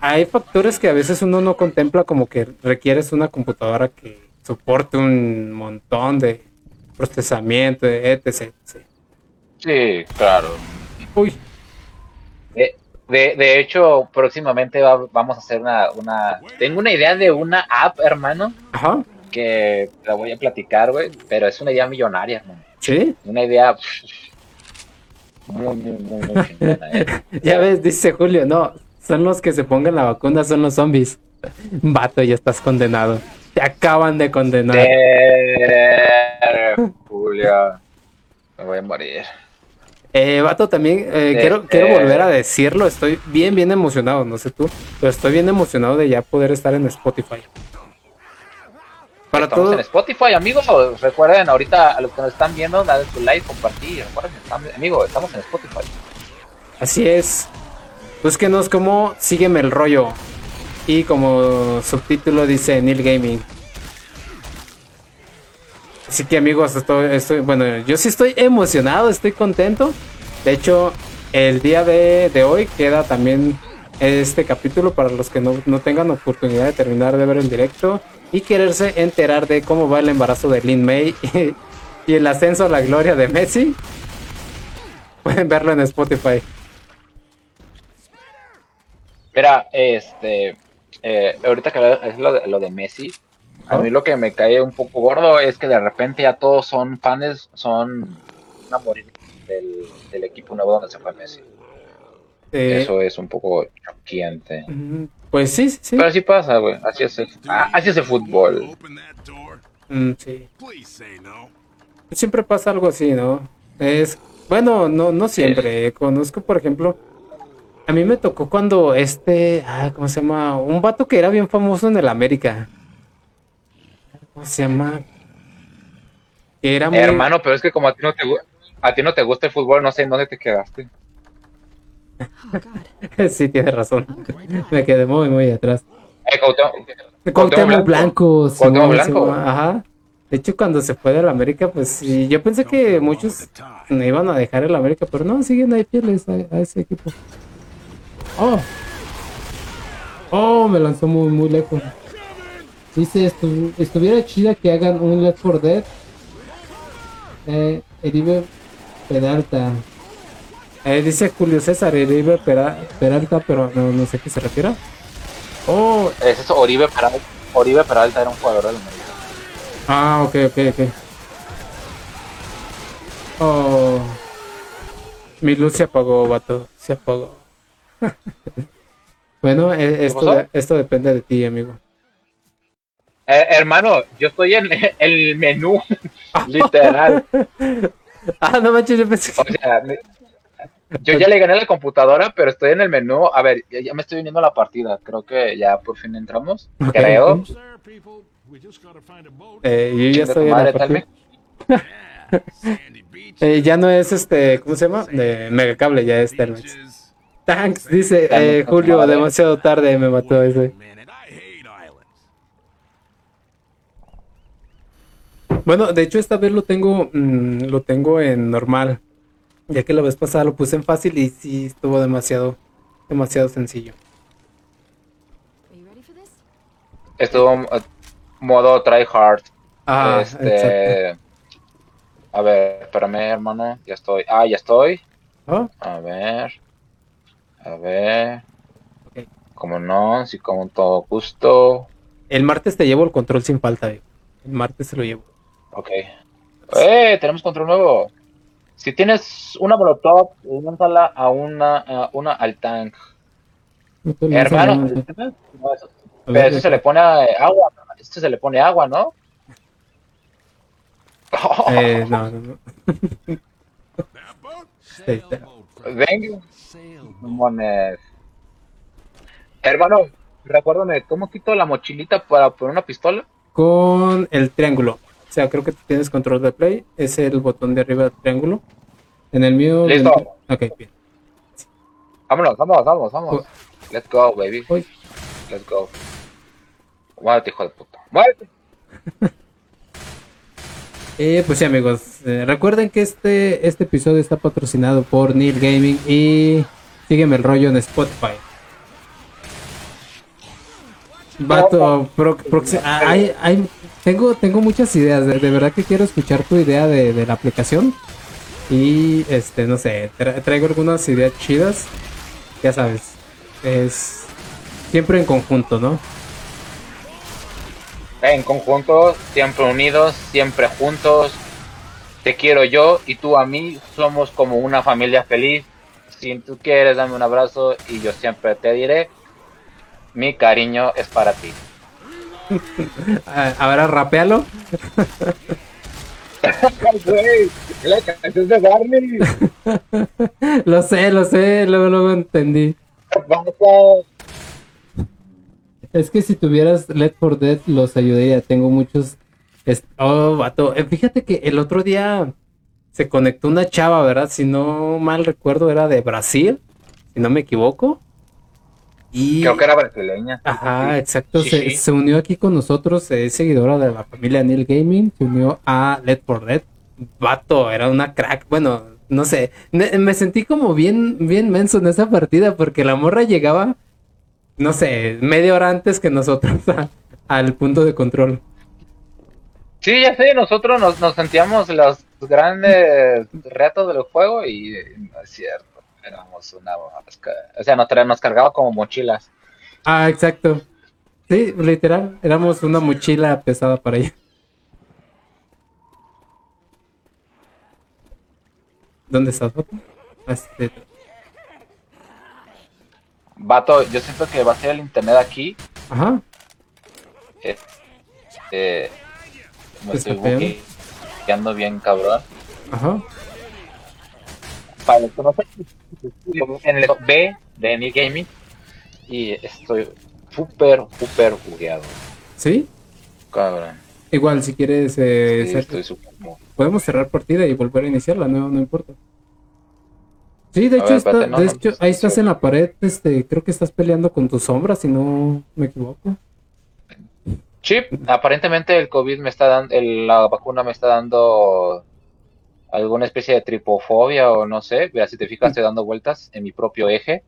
hay factores que a veces uno no contempla como que requieres una computadora que soporte un montón de procesamiento, etc. etc. Sí, claro. Uy, De, de, de hecho, próximamente va- vamos a hacer una, una... Tengo una idea de una app, hermano, ajá, que la voy a platicar, güey, pero es una idea millonaria, hermano. Sí. Una idea muy, muy, muy, muy ¿eh? Ya ves, dice Julio, no, son los que se pongan la vacuna, son los zombies. Vato, ya estás condenado. Te acaban de condenar. De- Julia, me voy a morir. Eh, vato, también eh, Eh, quiero, quiero eh. volver a decirlo. Estoy bien, bien emocionado. No sé tú, pero estoy bien emocionado de ya poder estar en Spotify. Para Estamos todo, en Spotify, amigos. Recuerden, ahorita a los que nos están viendo, dale su like, compartir. Recuerden, estamos en Spotify. así es. Búsquenos como Sígueme el rollo. Y como subtítulo dice Neil Gaming. Así que amigos, estoy, estoy, bueno, yo sí estoy emocionado, estoy contento. De hecho, el día de, de hoy queda también este capítulo para los que no, no tengan oportunidad de terminar de ver el directo y quererse enterar de cómo va el embarazo de Lin May y, y el ascenso a la gloria de Messi. Pueden verlo en Spotify. Mira, este, eh, ahorita que es lo de, lo de Messi, a mí lo que me cae un poco gordo es que de repente ya todos son fans, son del equipo nuevo donde se fue Messi. Eh, Eso es un poco choqueante. Pues sí, sí. Pero así pasa, güey. Así es el, ah, así es el fútbol. Mm, sí. Siempre pasa algo así, ¿no? Es bueno, no, no siempre. Conozco, por ejemplo, a mí me tocó cuando este, ah, ¿cómo se llama? Un vato que era bien famoso en el América. ¿Cómo se llama? Que era muy... Hermano, pero es que como a ti no te a ti no te gusta el fútbol, no sé en dónde te quedaste. sí, tiene razón. me quedé muy, muy atrás. Eh, Cuauhtémoc- Cuauhtémoc Blanco. Cuauhtémoc Blanco. Ajá. De hecho, cuando se fue del América, pues sí, yo pensé que muchos no iban a dejar el América, pero no, siguen ahí fieles a, a ese equipo. Oh. Oh, me lanzó muy, muy lejos. Dice, estu- estuviera chida que hagan un Left 4 Dead. Eh, Eribe Peralta. Eh, dice Julio César, Pera- Peralta, pero no, no sé a qué se refiere. Oh, Es eso, Oribe Peralta. Oribe Peralta era un jugador del América. Ah, ok, ok, ok. Oh. Mi luz se apagó, vato. Se apagó. bueno, eh, esto, de- esto depende de ti, amigo. Eh, hermano, yo estoy en el menú, literal. Ah, no manches, yo pensé O que... sea, me- yo ya le gané la computadora, pero estoy en el menú. A ver, ya, ya me estoy viniendo a la partida. Creo que ya por fin entramos. Creo. Eh, yo ya estoy en madre, la partida. Eh, ya no es este, ¿cómo se llama? De Megacable, ya es Telmex. Thanks, dice eh, Julio, demasiado tarde me mató ese. Bueno, de hecho esta vez lo tengo, mm, lo tengo en normal, ya que la vez pasada lo puse en fácil y sí estuvo demasiado, demasiado sencillo. Estuvo eh, modo try hard. Ah, este. A ver, espérame, hermano. Ya estoy. Ah, ya estoy. A ver. A ver. Ok. Como no, sí, con todo gusto. El martes te llevo el control sin falta, eh. el martes se lo llevo. Ok. ¡Eh! Tenemos control nuevo. Si tienes una molotov, lánzala a una, a una al tank. No Hermano, no, no, eso- pero eso se le pone agua. Esto se le pone agua, ¿no? Eh, no, no, no. Venga. Mamones. Hermano, recuérdame, ¿cómo quito la mochilita para poner una pistola? Con el triángulo. O sea, creo que tienes control de play. Es el botón de arriba del triángulo. En el mío. Listo. Ok, bien. Vámonos, vamos, vamos, vamos. Let's go, baby. Let's go. Muévete, hijo de puta. Muévete. Eh, pues sí, amigos. eh, recuerden que este, este episodio está patrocinado por Neil Gaming y sígueme el rollo en Spotify. Vato, pro- proxi- ah, hay- hay- tengo, tengo muchas ideas. De, de verdad que quiero escuchar tu idea de, de la aplicación. Y este, no sé, tra- traigo algunas ideas chidas. Ya sabes, es siempre en conjunto, ¿no? En conjunto, siempre unidos, siempre juntos. Te quiero yo y tú a mí. Somos como una familia feliz. Si tú quieres, dame un abrazo y yo siempre te diré. Mi cariño es para ti. Ah, Ahora rapealo. la canción de Barney. Lo sé, lo sé, luego, luego entendí. Es que si tuvieras Let for Dead los ayudaría. Tengo muchos. Oh, vato. Eh, Fíjate que el otro día se conectó una chava, ¿verdad? Si no mal recuerdo, era de Brasil, si no me equivoco. Y. Creo que era brasileña. Ajá, exacto. Sí, se, sí. se unió aquí con nosotros, es seguidora de la familia Neil Gaming. Se unió a Let for Dead. Vato, era una crack. Bueno, no sé. Me, sentí como bien, bien menso en esa partida porque la morra llegaba, no sé, media hora antes que nosotros a- al punto de control. Sí, ya sé, nosotros nos, nos sentíamos los grandes retos del juego y eh, no es cierto. Éramos una. O sea, nos, nos cargaba como mochilas. Ah, exacto. Sí, literal. Éramos una mochila pesada para ella. ¿Dónde estás, vato? Este, Vato, yo siento que va a ser el internet aquí. Ajá. eh, eh, me ¿Te estoy bugueando bien, cabrón. Ajá. Para los que no en el B de Neil Gaming y estoy súper, súper bugueado, ¿Sí? cabrón. Igual, si quieres, eh, Sí, ser- estoy súper bu- podemos cerrar partida y volver a iniciarla, no, no importa. Sí, de A hecho, ver, está- espérate, no, de no, hecho, no, ahí estás en la pared, este, creo que estás peleando con tu sombra, si no me equivoco. Chip, aparentemente el COVID me está dando, el- la vacuna me está dando alguna especie de tripofobia o no sé. Mira, si te fijas, estoy dando vueltas en mi propio eje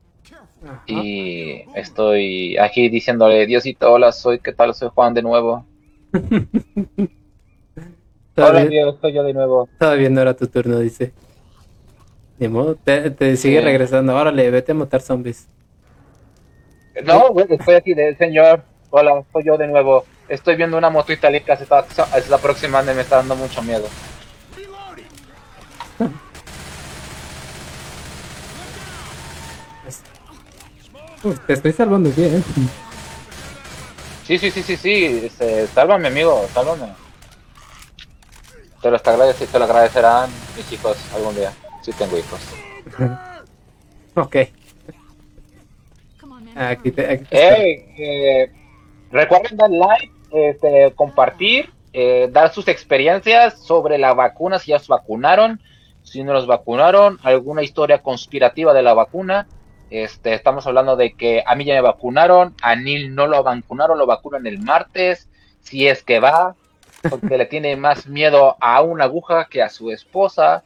Ajá. y estoy aquí diciéndole, Diosito, hola, soy, ¿qué tal? Soy Juan de nuevo. Hola, Todavía, Dios, soy yo de nuevo. todavía no era tu turno, dice. De modo, te, te sigue Sí. regresando. Órale, vete a matar zombies. No, güey, estoy aquí de señor. Hola, soy yo de nuevo. Estoy viendo una moto itálica, se está, se está aproximando y me está dando mucho miedo. Uy, te estoy salvando bien. Sí, sí, sí, sí, sí. este, sálvame, amigo, sálvame. Te lo, agradece- te lo agradecerán mis hijos algún día. Sí tengo hijos. Ok, Come on, man. aquí te, aquí te espero. Hey, eh, recuerden dar like, este, compartir, eh, dar sus experiencias sobre la vacuna si ya se vacunaron. si no los vacunaron, alguna historia conspirativa de la vacuna. Este, estamos hablando de que a mí ya me vacunaron, a Neil no lo vacunaron, lo vacunan el martes, si es que va, porque le tiene más miedo a una aguja que a su esposa.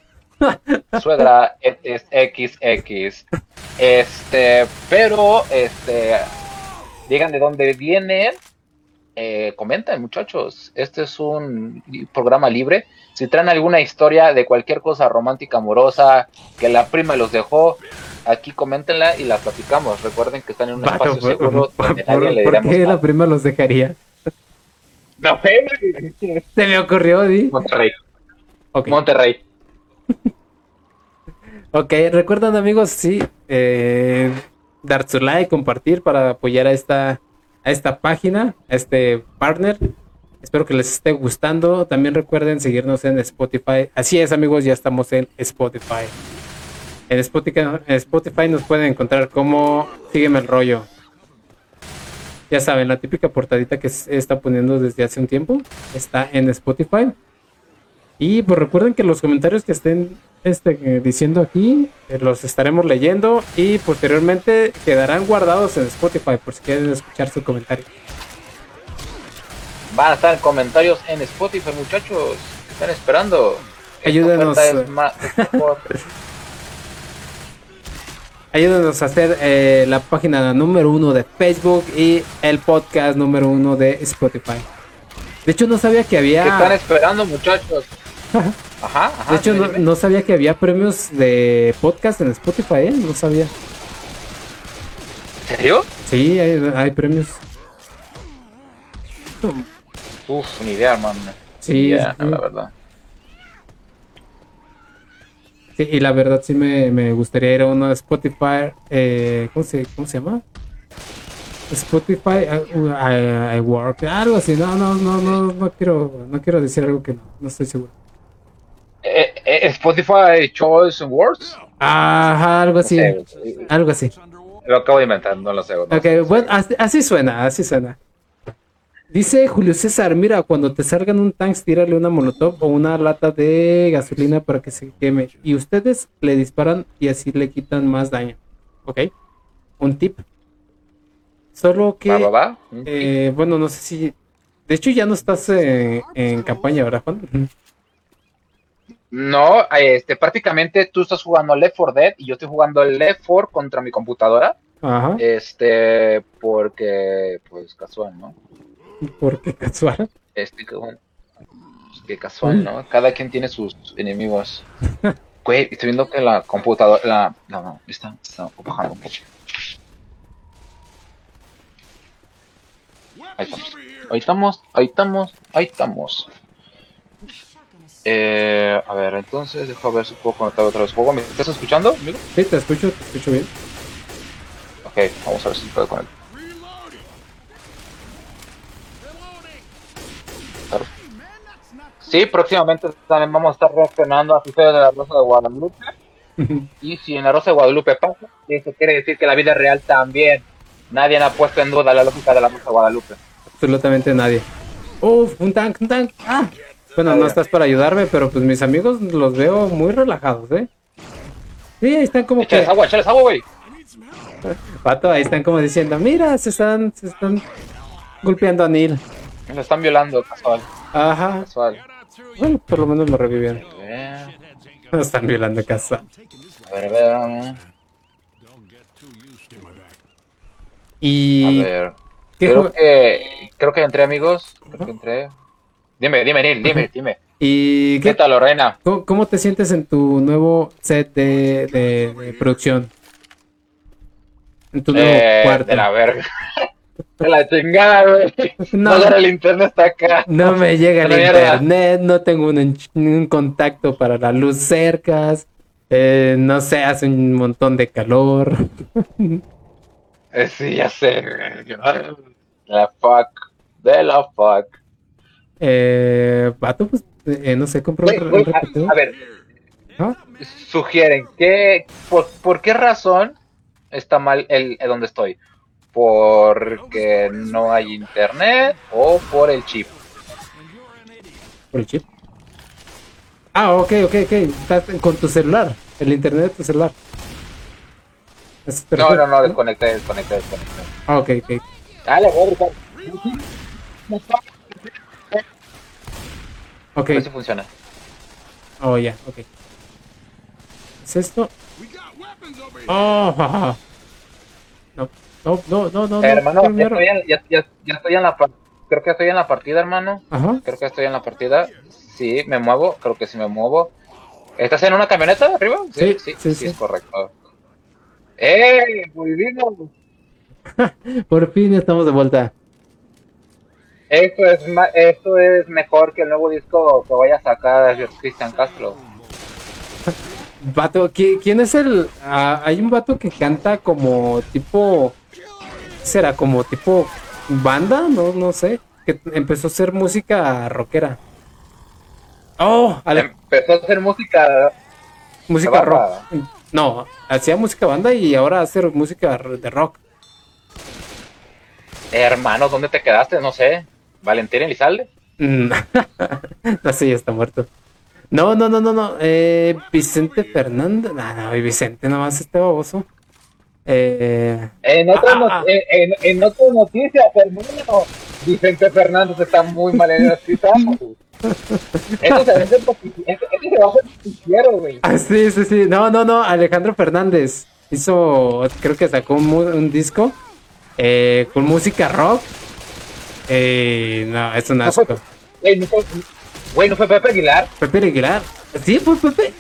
Suegra es XX. Este, pero, este, digan de dónde vienen, eh, comenten muchachos, este es un programa libre. Si traen alguna historia de cualquier cosa romántica, amorosa, que la prima los dejó, aquí coméntenla y la platicamos. Recuerden que están en un espacio por, seguro. por- donde por- nadie le ¿por diremos qué nada. la prima los dejaría? No, eh, Se me ocurrió, Di. Monterrey. Ok. Monterrey. Ok, recuerden amigos, sí, eh, dar su like, compartir para apoyar a esta, a esta página, a este partner. Espero que les esté gustando. También recuerden seguirnos en Spotify. Así es amigos, ya estamos en Spotify. En Spotify, en Spotify nos pueden encontrar como Sígueme el rollo. Ya saben, la típica portadita que se está poniendo desde hace un tiempo está en Spotify. Y pues recuerden que los comentarios que estén este, diciendo aquí eh, los estaremos leyendo y posteriormente quedarán guardados en Spotify por si quieren escuchar su comentario. Van a estar en comentarios en Spotify, muchachos. ¿Qué están esperando? Ayúdenos, eh. es más- es mejor. Ayúdenos a hacer eh, la página número uno de Facebook y el podcast número uno de Spotify. De hecho, no sabía que ¿Qué están había. esperando, muchachos? Ajá, ajá. De hecho, dime, no, dime. no sabía que había premios de podcast en Spotify, ¿eh? No sabía. ¿En serio? Sí, hay, hay premios. Uf, ni idea, hermano. Sí, Ni idea, sí. la verdad. Sí, y la verdad sí me, me gustaría ir a uno de Spotify. Eh, ¿cómo, se, ¿Cómo se llama? Spotify I, I Work, algo así. No, no, no, no, no quiero, no quiero decir algo que no, no estoy seguro. Eh, eh, Spotify Choice Awards. Ajá, algo No así. sé, Algo así. lo acabo de inventar, no lo sé. no Ok, sé. bueno, así, así suena, así suena. Dice Julio César, mira, cuando te salgan un tank, tírale una molotov o una lata de gasolina para que se queme. Y ustedes le disparan y así le quitan más daño. ¿Ok? Un tip. Solo que, Va, va, va. eh, bueno, no sé si... De hecho, ya no estás eh, en campaña, ¿verdad, Juan? No, este, prácticamente tú estás jugando Left 4 Dead y yo estoy jugando Left 4 contra mi computadora. Ajá. Este, porque, pues casual, ¿no? ¿Por qué casual? Este, que bueno, pues, qué casual, ¿no? Cada quien tiene sus enemigos. Güey, estoy viendo que la computadora, la, no, no, está, está bajando un poco. Ahí estamos, ahí estamos, ahí estamos, ahí estamos. Eh, a ver, entonces, dejo ver si puedo conectar otra vez. ¿Juego? ¿Me estás escuchando, amigo? Sí, te escucho, te escucho bien. Ok, vamos a ver si puedo conectar. Sí, próximamente también vamos a estar reaccionando a sucesos de la Rosa de Guadalupe. Y si en la Rosa de Guadalupe pasa, eso quiere decir que la vida real también. Nadie ha puesto en duda la lógica de la Rosa de Guadalupe. Absolutamente nadie. Uf, un tank, un tank. Ah. Bueno, no estás para ayudarme, pero pues mis amigos los veo muy relajados, ¿eh? Sí, ahí están como que... Échales agua, échales agua, güey. Pato, ahí están como diciendo, mira, se están, se están golpeando a Neil. Lo están violando, casual, Ajá. casual. Bueno, por lo menos lo revivieron. A ver, Lo están violando casa. a ver, a ver. A Y... ver. ¿qué Creo que, creo que entré, amigos. Creo que entré. Dime, dime, Neil, dime, dime. ¿Y ¿Qué qué, tal, Lorena? cómo, cómo te sientes en tu nuevo set de, de- de producción? En tu nuevo Eh, cuarto. de la verga. De la chingada, güey. No. No, el internet hasta acá. No me llega el internet, no tengo un, contacto para la luz cercas, eh, no sé, hace un montón de calor. Eh, sí, ya sé. güey. De la fuck. De la fuck. Eh, vato, pues, eh, no sé, compré Güey, un, a, a ver, ¿Ah? sugieren que por, por qué razón está mal el, el donde estoy porque no hay internet o por el chip Por el chip. Ah, ok, ok, ok. Estás con tu celular. El internet de tu celular. Es No, no, no, desconecté, desconecté, desconecté. Ah, ok, ok. Dale, voy a gritar. Ok. Ver si funciona. Oh, ya, ok. ¿Es esto? Oh, jaja. No, no, no, no, no. Eh, hermano, qué ya estoy, en, ya, ya- ya estoy en la creo que estoy en la partida, hermano. Ajá. Creo que estoy en la partida. Sí, me muevo, creo que sí me muevo. ¿Estás en una camioneta arriba? Sí, sí, sí, sí, sí. es correcto. ¡Eh! Volvimos. Por fin estamos de vuelta. Esto es, ma- esto es mejor que el nuevo disco que vaya a sacar Cristian Castro. Vato, ¿qui- ¿quién es el...? ah, hay un vato que canta como tipo... ¿qué ¿Será como tipo banda? No, no sé. Que empezó a hacer música rockera. Oh, Ale- Empezó a hacer música. música rock. No, hacía música banda y ahora hace música de rock. Hermano, ¿dónde te quedaste? No sé. ¿Valentín Elizalde? Mm, no ya está muerto. No, no, no, no, no. Eh, Vicente Fernández. No, no, Vicente nomás este baboso. Eh, En otra, Ah, no- ah, ah. En, en, en otra noticia, hermano, Vicente Fernández está muy mal en el hospital. Este se este- este se va a hacer justiciero, güey. ah, sí, sí, sí. No, no, no. Alejandro Fernández hizo, creo que sacó un, un disco eh, con música rock. No, es un No asco. güey, no fue, güey, ¿no fue Pepe Aguilar. Pepe Aguilar. Sí, fue Pepe.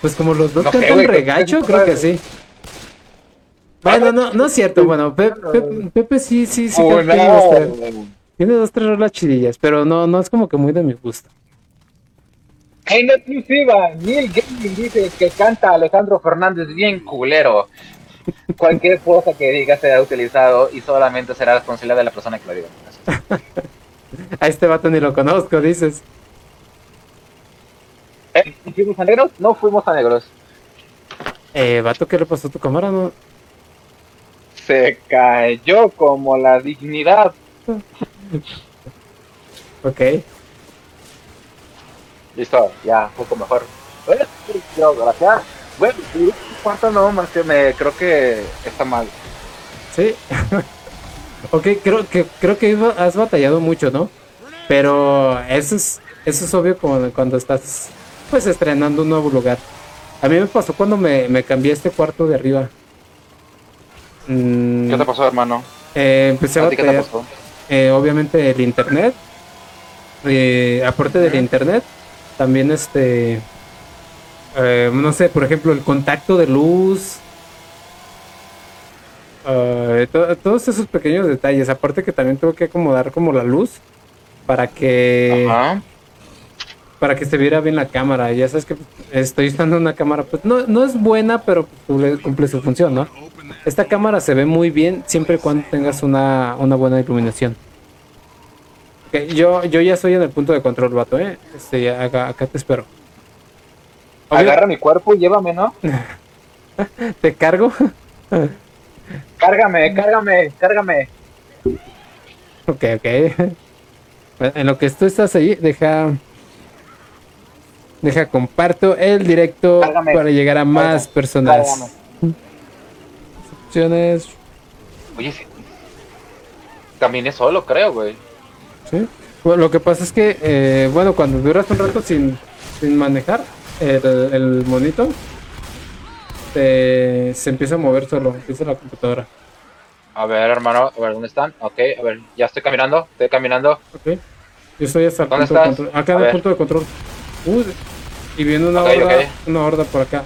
Pues como los dos No cantan güey, regacho, creo que- sí. Bueno, no, no es cierto. Bueno, Pe- Pe- Pepe sí, sí, sí. Oh, no. tiene dos, tres- Tiene dos, tres rolas chidillas, pero no, no es como que muy de mi gusto. En exclusiva, Neil Gaiman dice que canta Alejandro Fernández bien culero. Cualquier cosa que diga será utilizado y solamente será responsabilidad de la persona que lo diga. A este vato ni lo conozco, dices. ¿Eh? ¿Y ¿Fuimos a negros? No fuimos a negros. Eh, vato, ¿qué le pasó a tu cámara? No? Se cayó como la dignidad. Ok. Listo, ya, un poco mejor. Yo, gracias. Bueno, cuánto no, más que me creo que está mal. Sí. ok, creo que creo que has batallado mucho, ¿no? Pero eso es eso es obvio como cuando estás pues estrenando un nuevo lugar. A mí me pasó cuando me, me cambié a este cuarto de arriba. Mm, ¿Qué te pasó, hermano? eh, empecé a ¿A ti qué te batallar, pasó? eh, obviamente el internet. Eh, aparte del internet, también este eh, no sé, por ejemplo, el contacto de luz. eh, to- todos esos pequeños detalles. Aparte que también tengo que acomodar como la luz para que Ajá. para que se viera bien la cámara. Ya sabes que estoy usando una cámara, pues no, no es buena, pero cumple, cumple su función, ¿no? Esta cámara se ve muy bien siempre y cuando tengas una, una buena iluminación. Yo, yo ya estoy en el punto de control, vato, ¿eh? Este, ya acá, acá te espero. Agarra mi cuerpo y llévame, ¿no? te cargo. Cárgame, cárgame, cárgame. ok, ok. En lo que tú estás ahí, deja. Deja, comparto el directo Cárgame. para llegar a más Cárgame. personas. Cárgame. Opciones. Oye, sí. Caminé solo, creo, güey. Sí. Bueno, lo que pasa es que, eh, bueno, cuando duras un rato sin, sin manejar el, el monito, se, se empieza a mover solo, empieza la computadora. A ver, hermano, a ver, ¿dónde están? Ok, a ver, ya estoy caminando, estoy caminando. Ok. Yo estoy hasta el ¿Dónde punto de estás? control. Acá A en el ver. punto de control. Uy, y viene una horda, una horda por acá.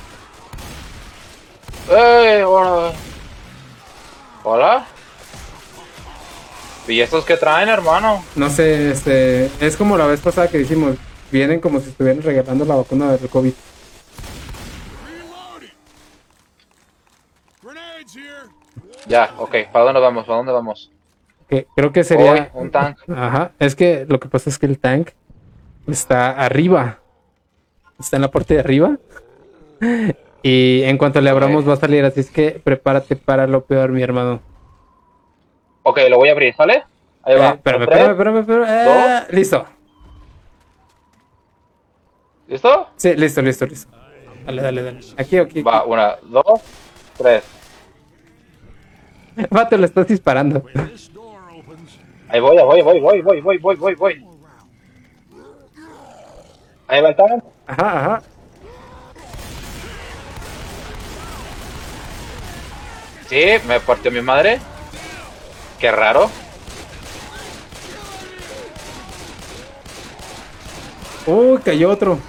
¡Ey! Hola. ¿Hola? ¿Y estos que traen, hermano? No sé, este, es como la vez pasada que dijimos, vienen como si estuvieran regalando la vacuna del COVID. Ya, ok, ¿para dónde vamos? ¿Para dónde vamos? Creo que sería Uy, un tank. Ajá, es que lo que pasa es que el tank está arriba. Está en la parte de arriba. Y en cuanto le abramos va a salir, así es que prepárate para lo peor, mi hermano. Ok, lo voy a abrir, ¿sale? Ahí Eh, va. espérame, espérame, espérame, espérame. Eh, listo. ¿Listo? Sí, listo, listo, listo. Dale, dale, dale. Aquí, aquí. Va, una, dos, tres. Vato, le estás disparando. Ahí voy, ahí voy, voy, voy, voy, voy, voy, voy, voy. Ahí va el. Ajá, ajá. Sí, me partió mi madre. Qué raro. Uy, cayó otro.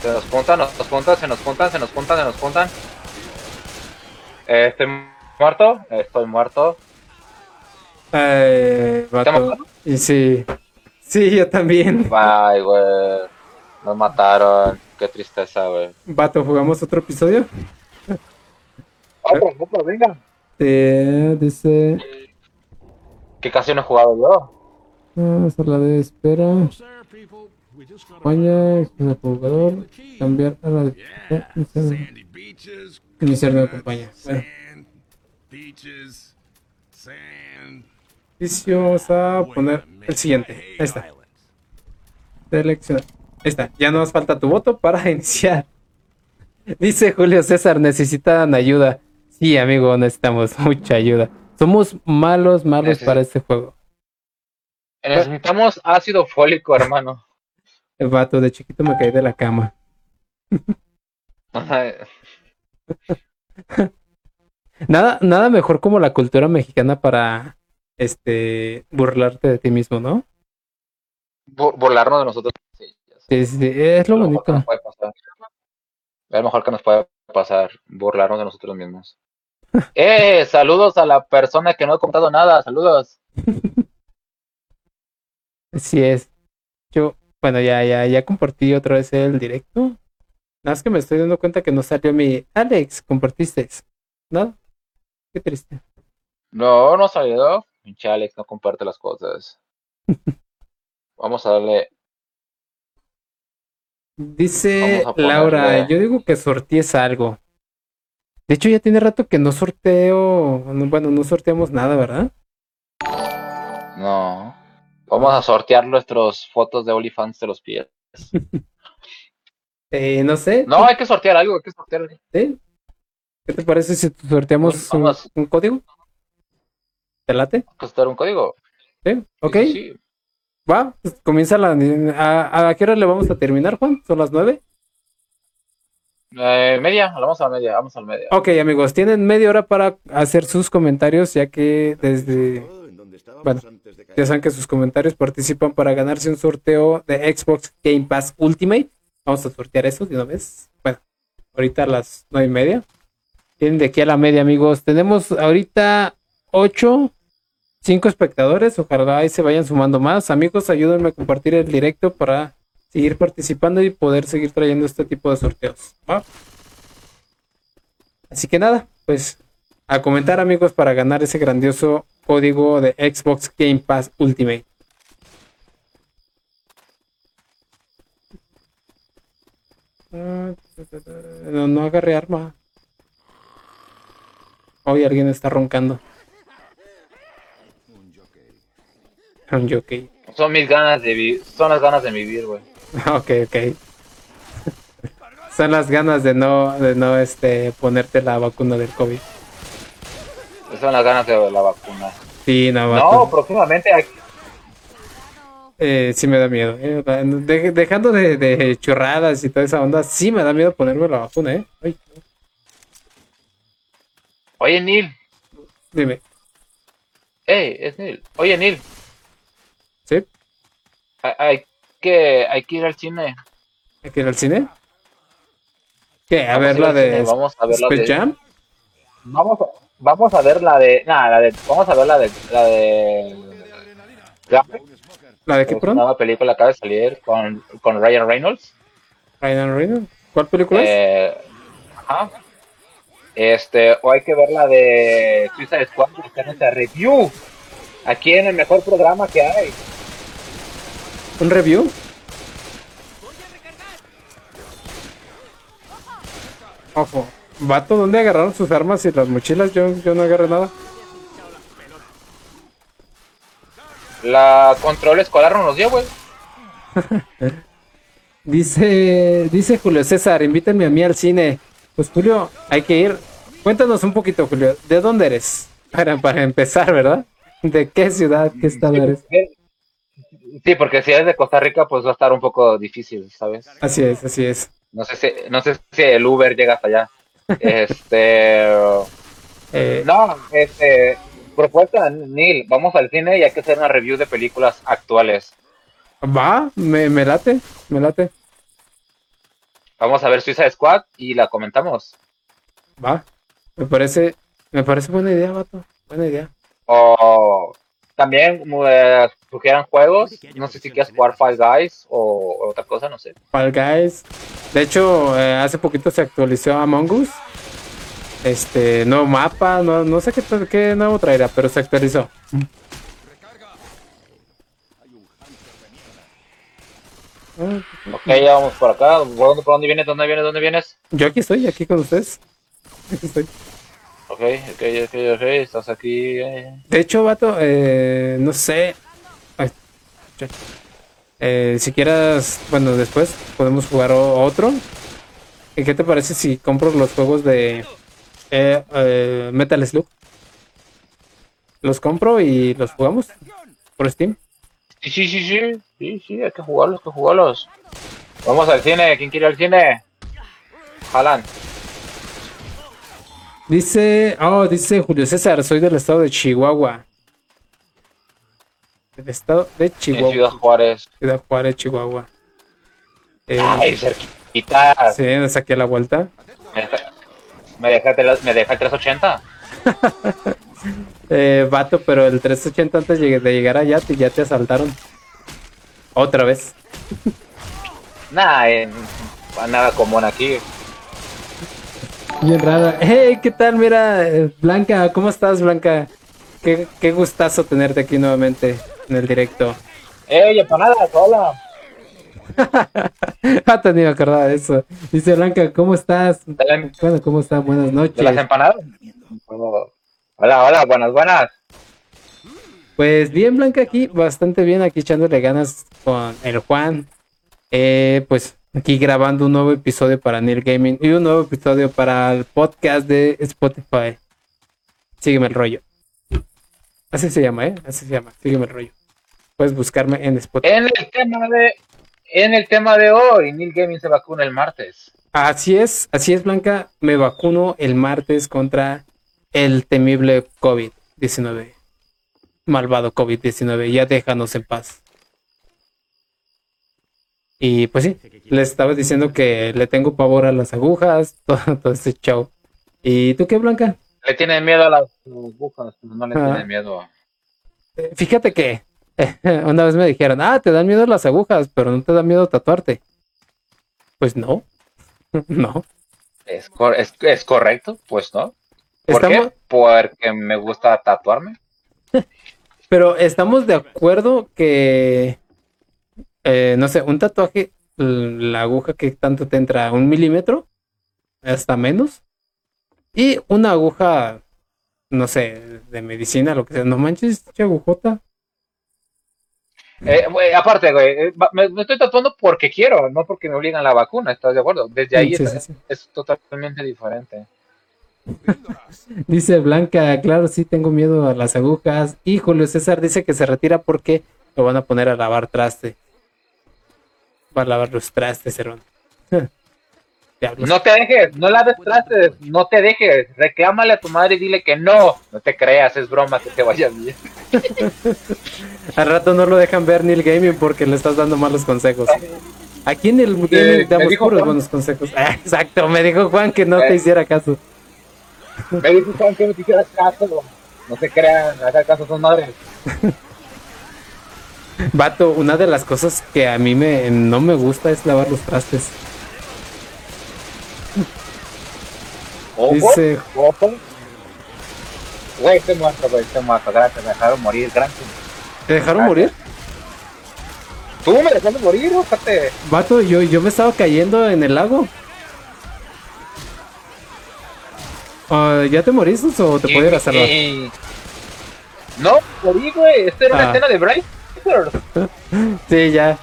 Se nos juntan, nos juntan, se nos juntan, se nos juntan, se nos juntan. Eh, estoy muerto, estoy muerto. Eh? Y sí. Sí, yo también. Ay, güey. Nos mataron. Qué tristeza, güey. Vato, ¿jugamos otro episodio? Otro, otro, venga. Eh, dice. Que casi no he jugado yo. Ah, sala de espera. España, el jugador. Cambiar a la. iniciar- nueva campaña. Bueno, vamos a poner el siguiente. Ahí está. Seleccionar. Ahí está. Ya no nos falta tu voto para iniciar. Dice Julio César, necesitan ayuda. Sí, amigo, necesitamos mucha ayuda. Somos malos, malos para este juego. Necesitamos ácido fólico, hermano. El vato de chiquito me caí de la cama. Nada, nada mejor como la cultura mexicana para este burlarte de ti mismo, ¿no? Bu- Burlarnos de nosotros. Sí. Sí, sí, es lo lo mejor que bonito. nos puede pasar. Es lo mejor que nos puede pasar, burlarnos de nosotros mismos. ¡Eh! Saludos a la persona que no ha contado nada. Saludos. Sí es. Yo, bueno, ya, ya, ya compartí otra vez el directo. Nada más que me estoy dando cuenta que no salió mi Alex, compartiste. ¿No? Qué triste. No, no ha salido. Pinche Alex no comparte las cosas. Vamos a darle. Dice a Laura, yo digo que sortees algo. De hecho, ya tiene rato que no sorteo. no- Bueno, no sorteamos nada, ¿verdad? No. Vamos a sortear nuestras fotos de OnlyFans de los pies. Eh, no sé. No, hay que sortear algo, hay que sortear algo. ¿sí? ¿Qué te parece si sorteamos un, Vamos. un código? ¿Te late? Que sortear un código. ¿Sí? ¿Ok? Sí, sí, sí. Va, pues comienza la... ¿A, a qué hora le vamos a terminar, Juan? ¿Son las nueve? Eh, media, vamos a la media, vamos a la media. Ok, amigos, tienen media hora para hacer sus comentarios, ya que desde... Bueno, ya saben que sus comentarios participan para ganarse un sorteo de Xbox Game Pass Ultimate. Vamos a sortear eso de una vez. Bueno, ahorita a las nueve y media. Tienen de aquí a la media, amigos. Tenemos ahorita ocho, cinco espectadores. Ojalá ahí se vayan sumando más. Amigos, ayúdenme a compartir el directo para seguir participando y poder seguir trayendo este tipo de sorteos. ¿va? Así que nada, pues a comentar amigos para ganar ese grandioso código de Xbox Game Pass Ultimate. Ah, No, no agarré arma. Hoy alguien está roncando. Un jockey. Son mis ganas de vivir, son las ganas de vivir, güey. Ok, ok. Son las ganas de no, de no este, ponerte la vacuna del COVID. Son las ganas de la vacuna. Sí, no, No, próximamente aquí. Eh, sí me da miedo. eh. De- dejando de, de churradas y toda esa onda, sí me da miedo ponerme la vacuna, ¿eh? Ay, Oye, Neil. dime, Hey, es Neil. Oye, Neil. ¿sí? Hay, hay que, hay que ir al cine. ¿Hay que ir al cine? ¿Qué? A Vamos ver la cine, de Vamos a ver la Space de. Jam. Vamos a, vamos a ver la de. Nada, la de. Vamos a ver la de. La de. ¿La de qué una pronto? nueva película acaba de salir con, con Ryan Reynolds. Ryan Reynolds. ¿Cuál película es? Eh, ajá. Este, o hay que ver la de Suicide Squad y hacer nuestra review. Aquí en el mejor programa que hay. ¿Un review? Ojo. Vato, ¿dónde agarraron sus armas y las mochilas? Yo, yo no agarré nada. La control escolar no nos dio, güey. Dice, dice Julio César, invítenme a mí al cine. Pues Julio, hay que ir. Cuéntanos un poquito, Julio, ¿de dónde eres? Para, para empezar, ¿verdad? ¿De qué ciudad, qué estado eres? Sí, porque si eres de Costa Rica, pues va a estar un poco difícil, ¿sabes? Así es, así es. No sé si, no sé si el Uber llega hasta allá. Este. Eh, No, este. Propuesta, Neil. Vamos al cine y hay que hacer una review de películas actuales. Va, me, me late, me late. Vamos a ver Suicide Squad y la comentamos. Va. Me parece, me parece buena idea, vato. Buena idea. O también eh, sugieran juegos. No sé si quieres jugar Five Guys o, o otra cosa, no sé. Fall Guys. De hecho, eh, hace poquito se actualizó Among Us. Este, nuevo mapa, no, no sé qué, qué nuevo traerá, pero se actualizó. Ok, ya vamos por acá. ¿Por dónde, por dónde vienes? ¿Dónde vienes? ¿Dónde vienes? Yo aquí estoy, aquí con ustedes. Aquí estoy. Ok, ok, ok, ok. Estás aquí. eh. De hecho, vato, eh, no sé. Ay. Eh, si quieras, bueno, después podemos jugar otro. ¿Y qué te parece si compro los juegos de eh, eh, Metal Slug? Los compro y los jugamos por Steam. Sí, sí, sí, sí. Sí, sí, hay que jugarlos, hay que jugarlos. Vamos al cine. ¿Quién quiere ir al cine? Jalan. Dice, oh, dice Julio César, soy del estado de Chihuahua. Del estado de En Chihuahua. Ciudad Juárez. Ciudad Juárez, Chihuahua. Eh, Ay, cerquita. sí, es aquí a la vuelta. Me deja, me deja, el- me deja el 380. Eh, vato, pero el 380 antes de llegar allá te- ya te asaltaron. Otra vez. Nada, en, nada común aquí. Bien rara. Hey, ¿qué tal? Mira, eh, Blanca, ¿cómo estás, Blanca? Qué, qué gustazo tenerte aquí nuevamente en el directo. ¡Ey, empanadas! ¡Hola! ah, te de eso. Dice Blanca, ¿cómo estás? ¿De, la- Bueno, ¿cómo estás? Buenas noches. de las empanadas? Oh. Hola, hola, buenas, buenas. Pues bien, Blanca, aquí, bastante bien, aquí echándole ganas con el Juan. Eh, pues aquí grabando un nuevo episodio para Neil Gaming y un nuevo episodio para el podcast de Spotify. Sígueme el rollo. Así se llama, ¿eh? Así se llama, sígueme el rollo. Puedes buscarme en Spotify. En el tema de, en el tema de hoy, Neil Gaming se vacuna el martes. Así es, así es, Blanca. Me vacuno el martes contra el temible COVID-19. Malvado COVID-19. Ya déjanos en paz. Y pues sí, les estaba diciendo que le tengo pavor a las agujas, todo, todo este show. ¿Y tú qué, Blanca? Le tienen miedo a las agujas, pues no le Ah. tienen miedo. Eh, Fíjate que una vez me dijeron, ah, te dan miedo las agujas, pero no te da miedo tatuarte. Pues no, no. ¿Es, cor- es, es correcto? Pues no. ¿Por Estamos, qué? Porque me gusta tatuarme. Pero estamos de acuerdo que, eh, no sé, un tatuaje, la aguja que tanto te entra, un milímetro, hasta menos. Y una aguja, no sé, de medicina, lo que sea. No manches, che agujota. Eh, güey, aparte, güey, eh, me, me estoy tatuando porque quiero, no porque me obligan la vacuna, ¿estás de acuerdo? Desde ahí Sí, es, sí, sí. es totalmente diferente. Dice Blanca, claro, sí tengo miedo a las agujas. Y Julio César dice que se retira porque lo van a poner a lavar traste. Va a lavar los trastes. Diablos. No te dejes, no la trastes, no te dejes, reclámale a tu madre y dile que no, no te creas, es broma, que te vaya bien. Al rato no lo dejan ver Neil Gaming porque le estás dando malos consejos. Aquí en el Gaming me damos puros buenos consejos. Ah, exacto, me dijo Juan que no te Eh. hiciera caso. Me dijo Juan que no te hicieras caso, no te crean, haga caso a sus madres. Vato, una de las cosas que a mí me, no me gusta es lavar los trastes. Dice, ojo. Güey, estoy muerto, güey, estoy muerto, gracias, me dejaron morir, gracias. ¿te dejaron morir? Tú me dejaste morir, fíjate. Vato, yo, yo me estaba cayendo en el lago. Ah, ¿Ya te moriste o te puedo ir a salvar? No, morí, güey, esta era una Ah. escena de Bryce. Sí, ya.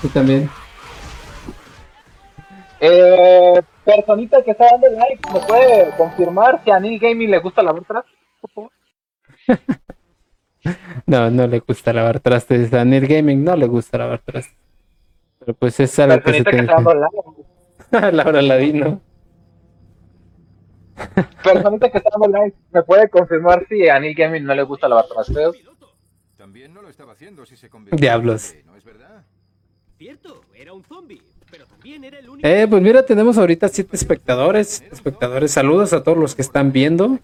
Tú también. Eh, personita que está dando like, ¿me puede confirmar si a Neil Gaming le gusta la otra? Por favor. No, no le gusta lavar trastes. A Neil Gaming no le gusta lavar trastes. Pero pues es algo que se Personita que tiene está dando like. Laura Ladino. Personita que está dando like, ¿me puede confirmar si a Neil Gaming no le gusta lavar trastes? También no lo estaba haciendo si se convirtió Diablos. en zombie, ¿no es verdad? Cierto, era un zombie, pero también era el único. Eh, pues mira, tenemos ahorita siete espectadores. Espectadores, saludos a todos los que están viendo.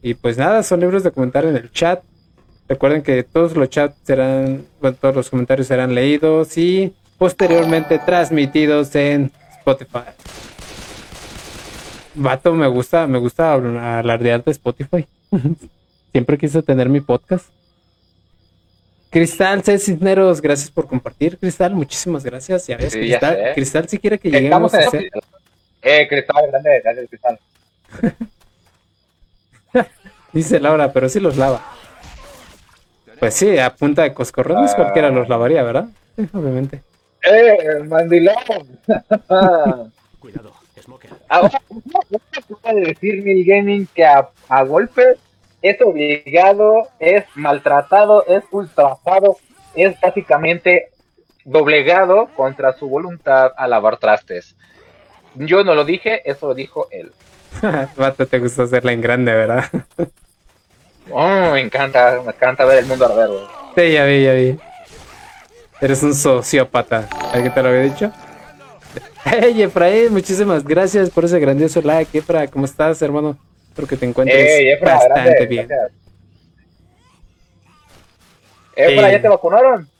Y pues nada, son libres de comentar en el chat. Recuerden que todos los chats serán, bueno, todos los comentarios serán leídos y posteriormente transmitidos en Spotify. Vato, me gusta, me gusta alardear de Spotify. Siempre quise tener mi podcast. Cristal C. Cisneros, gracias por compartir, Cristal. Muchísimas gracias. Ya ves, Sí, Cristal. Cristal, si quiere que lleguemos Estamos a ser. Eh, cristal, grande, grande, cristal. Dice Laura, pero sí los lava. Pues sí, a punta de coscorrones Ah. cualquiera los lavaría, ¿verdad? Sí, obviamente. Eh, mandilón. Cuidado, Smoker. Ahora, ¿cómo puede decir Neil Gaming que a, a golpes es obligado, es maltratado, es ultrajado, es básicamente doblegado contra su voluntad a lavar trastes? Yo no lo dije, eso lo dijo él. Vato, te gusta hacerla en grande, ¿verdad? Oh, me encanta, me encanta ver el mundo arder. Sí, ya vi, ya vi. Eres un sociópata. ¿Alguien te lo había dicho? Hey, Efraín, muchísimas gracias por ese grandioso like. Efra, ¿cómo estás, hermano? Espero que te encuentres Ey, Efra, bastante grande, bien. gracias. Efra. ¿ya te vacunaron?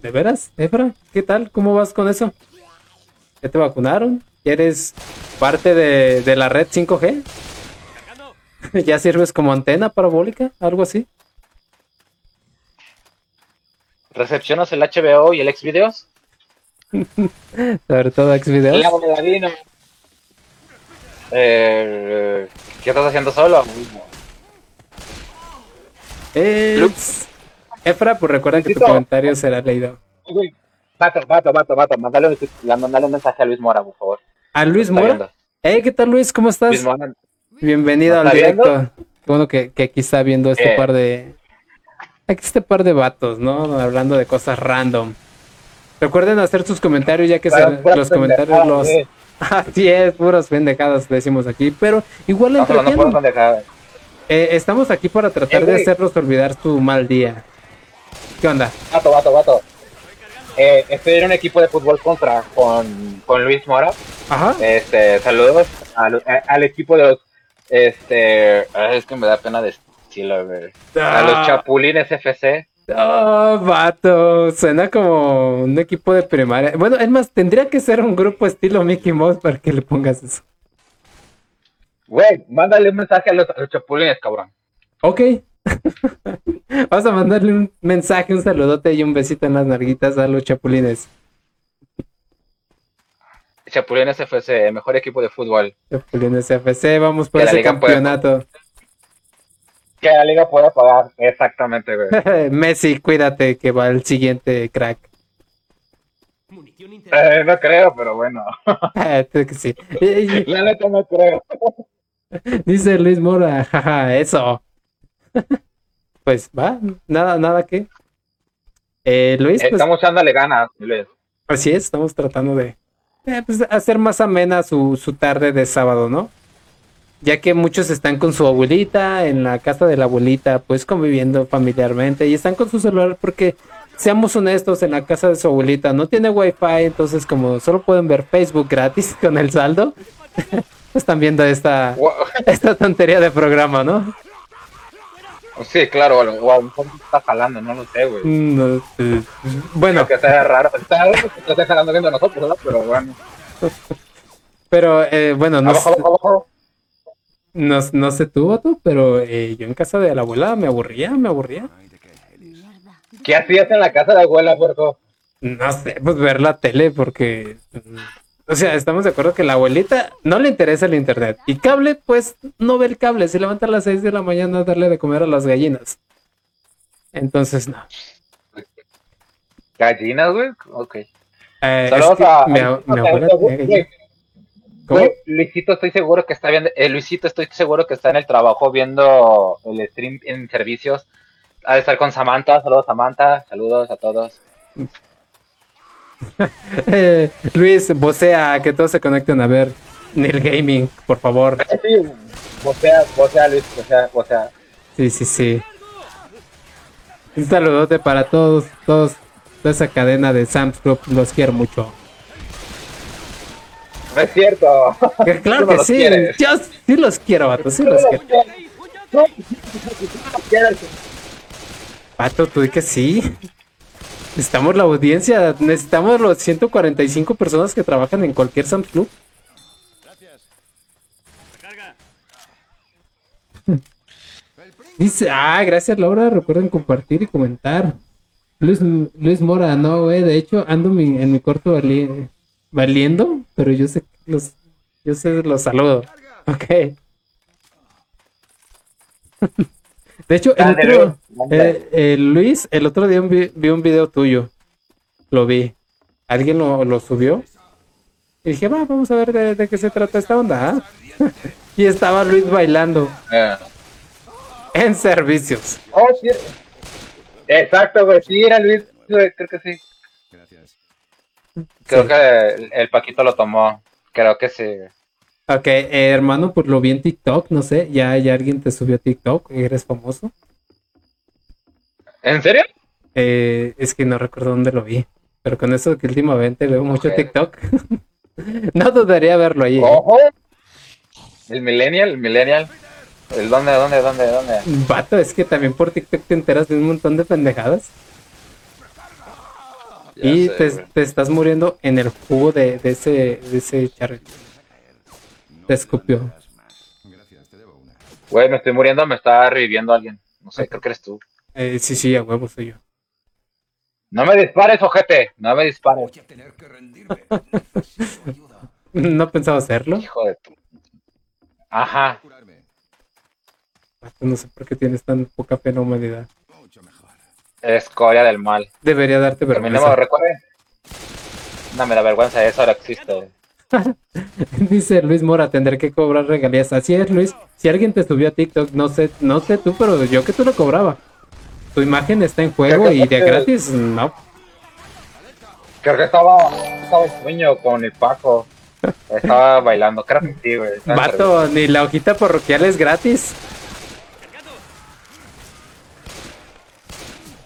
¿De veras, Efra? ¿Qué tal? ¿Cómo vas con eso? ¿Ya te vacunaron? ¿Ya eres parte de, de la red 5G? ¿Ya sirves como antena parabólica? ¿Algo así? ¿Recepcionas el HBO y el Xvideos? Sobre todo Xvideos. La Ladino. Eh, ¿Qué estás haciendo solo? Eh, Lux. Efra, pues recuerda que tu comentario será leído. Vato, vato, vato, vato, mandale, un- un mensaje a Luis Mora, por favor. A Luis Mora. Hey, ¿qué tal Luis? ¿Cómo estás? Luis Mora. Bienvenido ¿No al directo. Qué bueno que, que aquí está viendo este Eh. par de. Aquí este par de vatos, ¿no? Hablando de cosas random. Recuerden hacer sus comentarios ya que se- los comentarios los. Eh. Así es, puras pendejadas decimos aquí. Pero igual pendejadas. Eh, estamos aquí para tratar Eh, de hacerlos olvidar su mal día. ¿Qué onda? Vato, vato, vato. Eh, estoy en un equipo de fútbol contra con, con Luis Mora. Ajá. Este, saludos al, a- al equipo de los. Este. Es que me da pena decirlo, güey. A Ah. los Chapulines FC. Oh, vato, suena como un equipo de primaria. Bueno, es más, tendría que ser un grupo estilo Mickey Mouse para que le pongas eso. Güey, mándale un mensaje a los, a los Chapulines, cabrón. Ok. Vas a mandarle un mensaje, un saludote y un besito en las narguitas a los chapulines. Chapulines FC, mejor equipo de fútbol. Chapulines FC, vamos por ese pueda- campeonato. Que la liga pueda pagar. Exactamente, güey. Messi, cuídate que va el siguiente crack. Eh, no creo, pero bueno. Ah, sí. La neta no creo. Dice Luis Mora, jaja, eso. Pues va, nada, nada que. Eh, Luis, pues Estamos echándole ganas, Luis. así es, estamos tratando de eh, pues, hacer más amena su, su tarde de sábado, ¿no? Ya que muchos están con su abuelita, en la casa de la abuelita, pues conviviendo familiarmente y están con su celular porque, seamos honestos, en la casa de su abuelita no tiene wifi, entonces como solo pueden ver Facebook gratis con el saldo, están viendo esta, Wow. esta tontería de programa, ¿no? Sí, claro, o a lo mejor está jalando, no lo sé, güey. Mm, no, eh, bueno, Que sea raro. Está raro que esté jalando viendo a nosotros, ¿no? Pero bueno. pero eh, bueno, no, Abajo, abajo, abajo. No, no sé tú, Otto, pero eh, yo en casa de la abuela me aburría, me aburría. ¿Qué hacías en la casa de abuela, puerco? No sé, pues ver la tele porque... mm, O sea, estamos de acuerdo que la abuelita no le interesa el internet. Y cable, pues no ve el cable. Se levanta a las 6 de la mañana a darle de comer a las gallinas. Entonces, no. ¿Gallinas, güey? Ok. Eh, es Saludos que a, mi, a- ab- mi a- abuela güey, tenía gallina. Luisito, estoy seguro que está viendo, eh, Luisito, estoy seguro que está en el trabajo viendo el stream en servicios. Ha de estar con Samantha, saludos Samantha, saludos a todos. Eh, Luis, vocea, que todos se conecten a ver Neil Gaming, por favor. Sí, vocea, vocea Luis, vocea, vocea. Sí, sí, sí. Un saludote para todos, todos, toda esa cadena de Sam's Club, los quiero mucho. No es cierto. Que claro que sí, quieres. yo sí los quiero, vato, sí los quiero. No. Vato, tú di que sí. Necesitamos la audiencia, necesitamos los 145 personas que trabajan en cualquier Sam's Club. Dice, ah, gracias Laura, recuerden compartir y comentar. Luis, Luis Mora, no, güey, de hecho ando mi- en mi corto vali- valiendo, pero yo sé los, yo sé los saludo. Ok. De hecho, el otro, eh, eh, Luis, el otro día vi, vi un video tuyo. Lo vi. ¿Alguien lo, lo subió? Y dije, va, vamos a ver de, de qué se trata esta onda. ¿ah?". y estaba Luis bailando Eh. en servicios. Oh, sí. Exacto, güey. Sí, era Luis, creo que sí. Creo Sí. que el, el Paquito lo tomó. Creo que sí. Ok, eh, hermano, pues lo vi en TikTok, no sé, ya, ya alguien te subió a TikTok, eres famoso. ¿En serio? Eh, es que no recuerdo dónde lo vi, pero con eso que últimamente veo mucho Ok. TikTok, no dudaría verlo ahí. ¿eh? Ojo. El Millennial, el Millennial. ¿El dónde, dónde, dónde, dónde? Vato, es que también por TikTok te enteras de un montón de pendejadas Ya y sé, te, estás muriendo en el jugo de, de ese, de ese charro. Te escupió. Güey, me estoy muriendo, me está reviviendo alguien. No sé, creo que eres tú. Eh, sí, sí, a huevo soy yo. No me dispares, ojete. No me dispares. Voy a tener que rendirme. Ayuda. No pensaba hacerlo. Hijo de tu. Ajá. Curarme. Vato, No sé por qué tienes tan poca pena humanidad. Escoria del mal. Debería darte vergüenza. recuerden. Dame la vergüenza, eso ahora existe. Dice Luis Mora, tendré que cobrar regalías. Así es, Luis. Si alguien te subió a TikTok, no sé, no sé tú, pero yo que tú lo cobraba. Tu imagen está en juego y de gratis, no. Creo que estaba, estaba sueño con el Paco. Estaba bailando, creo que sí, güey. Vato, ni la hojita parroquial es gratis.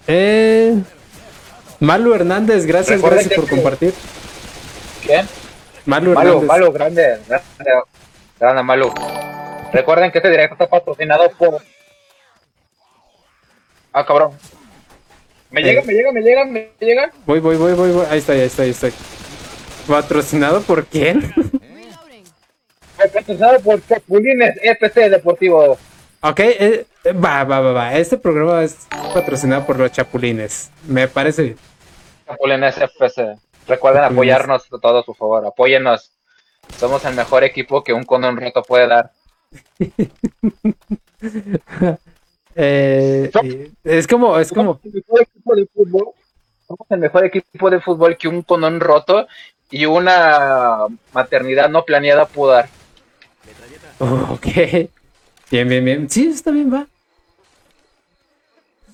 Eh, Malu Hernández, gracias, gracias que- por compartir. ¿Quién? Malu Malu, Hernández. Malu, grande, grande, grande Malu. Recuerden que este directo está patrocinado por. Ah, cabrón. Me Eh. llegan, me llegan, me llegan, me llegan. Voy, voy, voy, voy, voy. Ahí estoy, ahí estoy, ahí estoy. ¿Patrocinado por quién? Patrocinado por Chapulines FC Deportivo. Ok, eh, va, va, va, va. Este programa es patrocinado por los Chapulines. Me parece bien. Chapulines FC. Recuerden Chapulines. apoyarnos todos, por favor. Apóyennos. Somos el mejor equipo que un condón roto puede dar. Eh, es como, es como, Somos el mejor equipo de fútbol. Somos el mejor equipo de fútbol que un condón roto y una maternidad no planeada pudo dar. ok. Bien, bien, bien. Sí, está bien, va.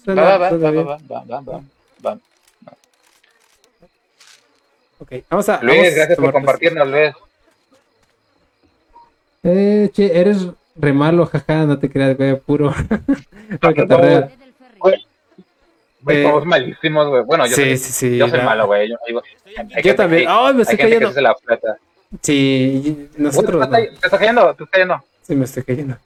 Suena- Va, va, va, suena va, va, va, va, va, va. Ok, vamos a. Luis, vamos a gracias por compartirnos, Luis. Eh, che, eres re malo, jaja, no te creas, güey, puro. Para que te No. Güey, Eh, somos malísimos, güey. Bueno, yo sí, soy, sí, sí, yo soy malo, güey. Yo, gente Yo también. ¡Ay, me hay estoy que cayendo! se la. Sí, Uy, nosotros. te, no. estás, te estás cayendo, te estás cayendo. Sí, me estoy cayendo.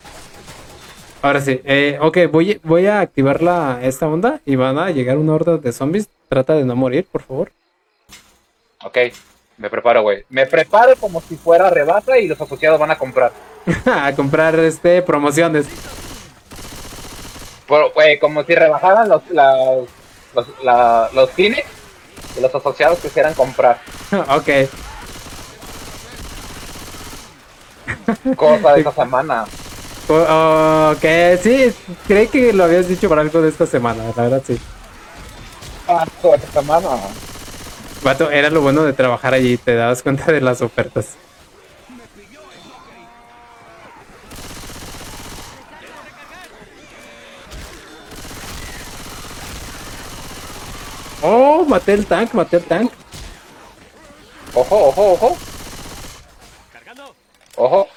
Ahora sí, eh, ok, voy, voy a activar la, esta onda y van a llegar una horda de zombies. Trata de no morir, por favor. Ok, me preparo, güey. Me preparo como si fuera rebasa y los asociados van a comprar. a comprar este promociones. Por- Güey, como si rebajaran los, la- los, la- los cines y los asociados quisieran comprar. ok. Cosa de esta semana. Ok, sí, creí que lo habías dicho para algo de esta semana, la verdad sí. Ah, esta semana. Vato, era lo bueno de trabajar allí, te dabas cuenta de las ofertas. Oh, maté el tank, maté el tank. Ojo, ojo, ojo. Cargando. Ojo.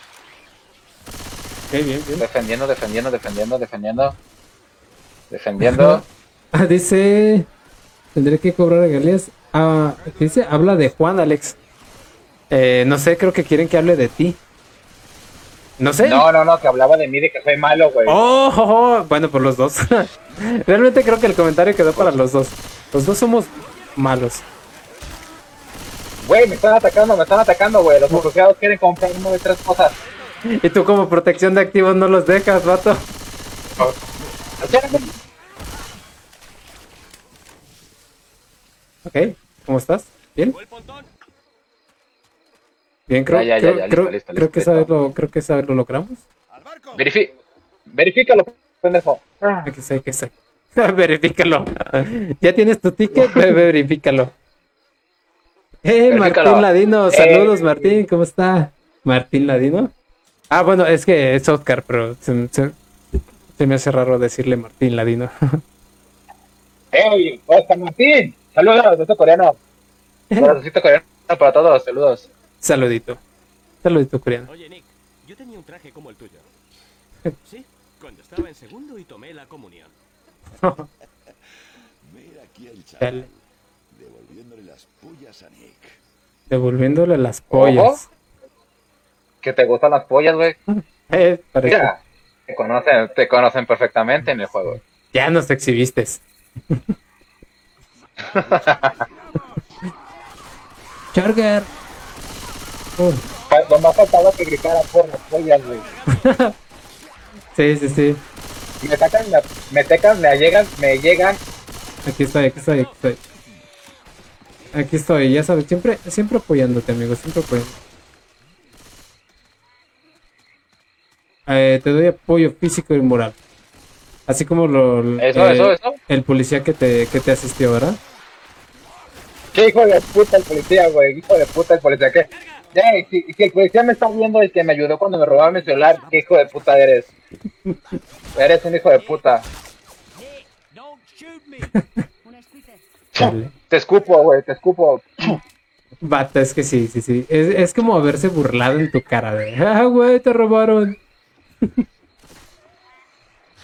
Ok, bien, bien. Defendiendo, defendiendo, defendiendo, defendiendo. Defendiendo. Ah, dice. Tendré que cobrar regalías. Ah, ¿qué dice? Habla de Juan, Alex. Eh, no sé, creo que quieren que hable de ti. No sé. No, no, no, que hablaba de mí, de que soy malo, güey. Oh, oh, oh, bueno, por los dos. Realmente creo que el comentario quedó para los dos. Los dos somos malos. Güey, me están atacando, me están atacando, güey. Los refugiados quieren comprar una de tres cosas. Y tú como protección de activos no los dejas, vato. Ok, ¿cómo estás? ¿Bien? Bien, creo, Ya, creo, ya, listo, creo- listo, creo listo, que listo. esa vez lo, creo que esa vez lo logramos. Verifi verifícalo, pendejo. Aquí está, aquí está. Verifícalo. ¿Ya tienes tu ticket? Ve, verifícalo. Eh, Verifícalo. Martín Ladino. Saludos, Eh. Martín. ¿Cómo está? Martín Ladino. Ah, bueno, es que es Oscar, pero se, se- se me hace raro decirle Martín Ladino. ¡Ey! Oscar Martín! Saludos, doctor coreano. Doctor coreano para todos, saludos. Saludito. Saludito, coreano. Oye, Nick, yo tenía un traje como el tuyo. Sí, cuando estaba en segundo y tomé la comunión. Mira aquí el chaval. Devolviéndole las pullas a Nick. Devolviéndole las pollas. Que te gustan las pollas, güey. Eh, parece- Mira, te conocen, te conocen perfectamente en el juego. Ya nos exhibiste. Charger. Uh, Lo más faltaba que gritara por las pollas, güey. sí, sí, sí. Me sacan, me, me tecan, me llegan, me llegan. Aquí estoy, aquí estoy, aquí estoy. Aquí estoy, ya sabes, siempre, siempre apoyándote, amigo, siempre apoyando. Eh, te doy apoyo físico y moral. Así como lo, Eso, eh, eso, eso. el policía que te, que te asistió, ¿verdad? ¿Qué hijo de puta el policía, güey? Hijo de puta el policía, ¿qué? Si, si el policía me está viendo y que me ayudó cuando me robaron mi celular, ¿qué hijo de puta eres? Eres un hijo de puta. Te escupo, güey, te escupo. Bata, es que sí, sí, sí. Es, es como haberse burlado en tu cara de, ah, güey, te robaron.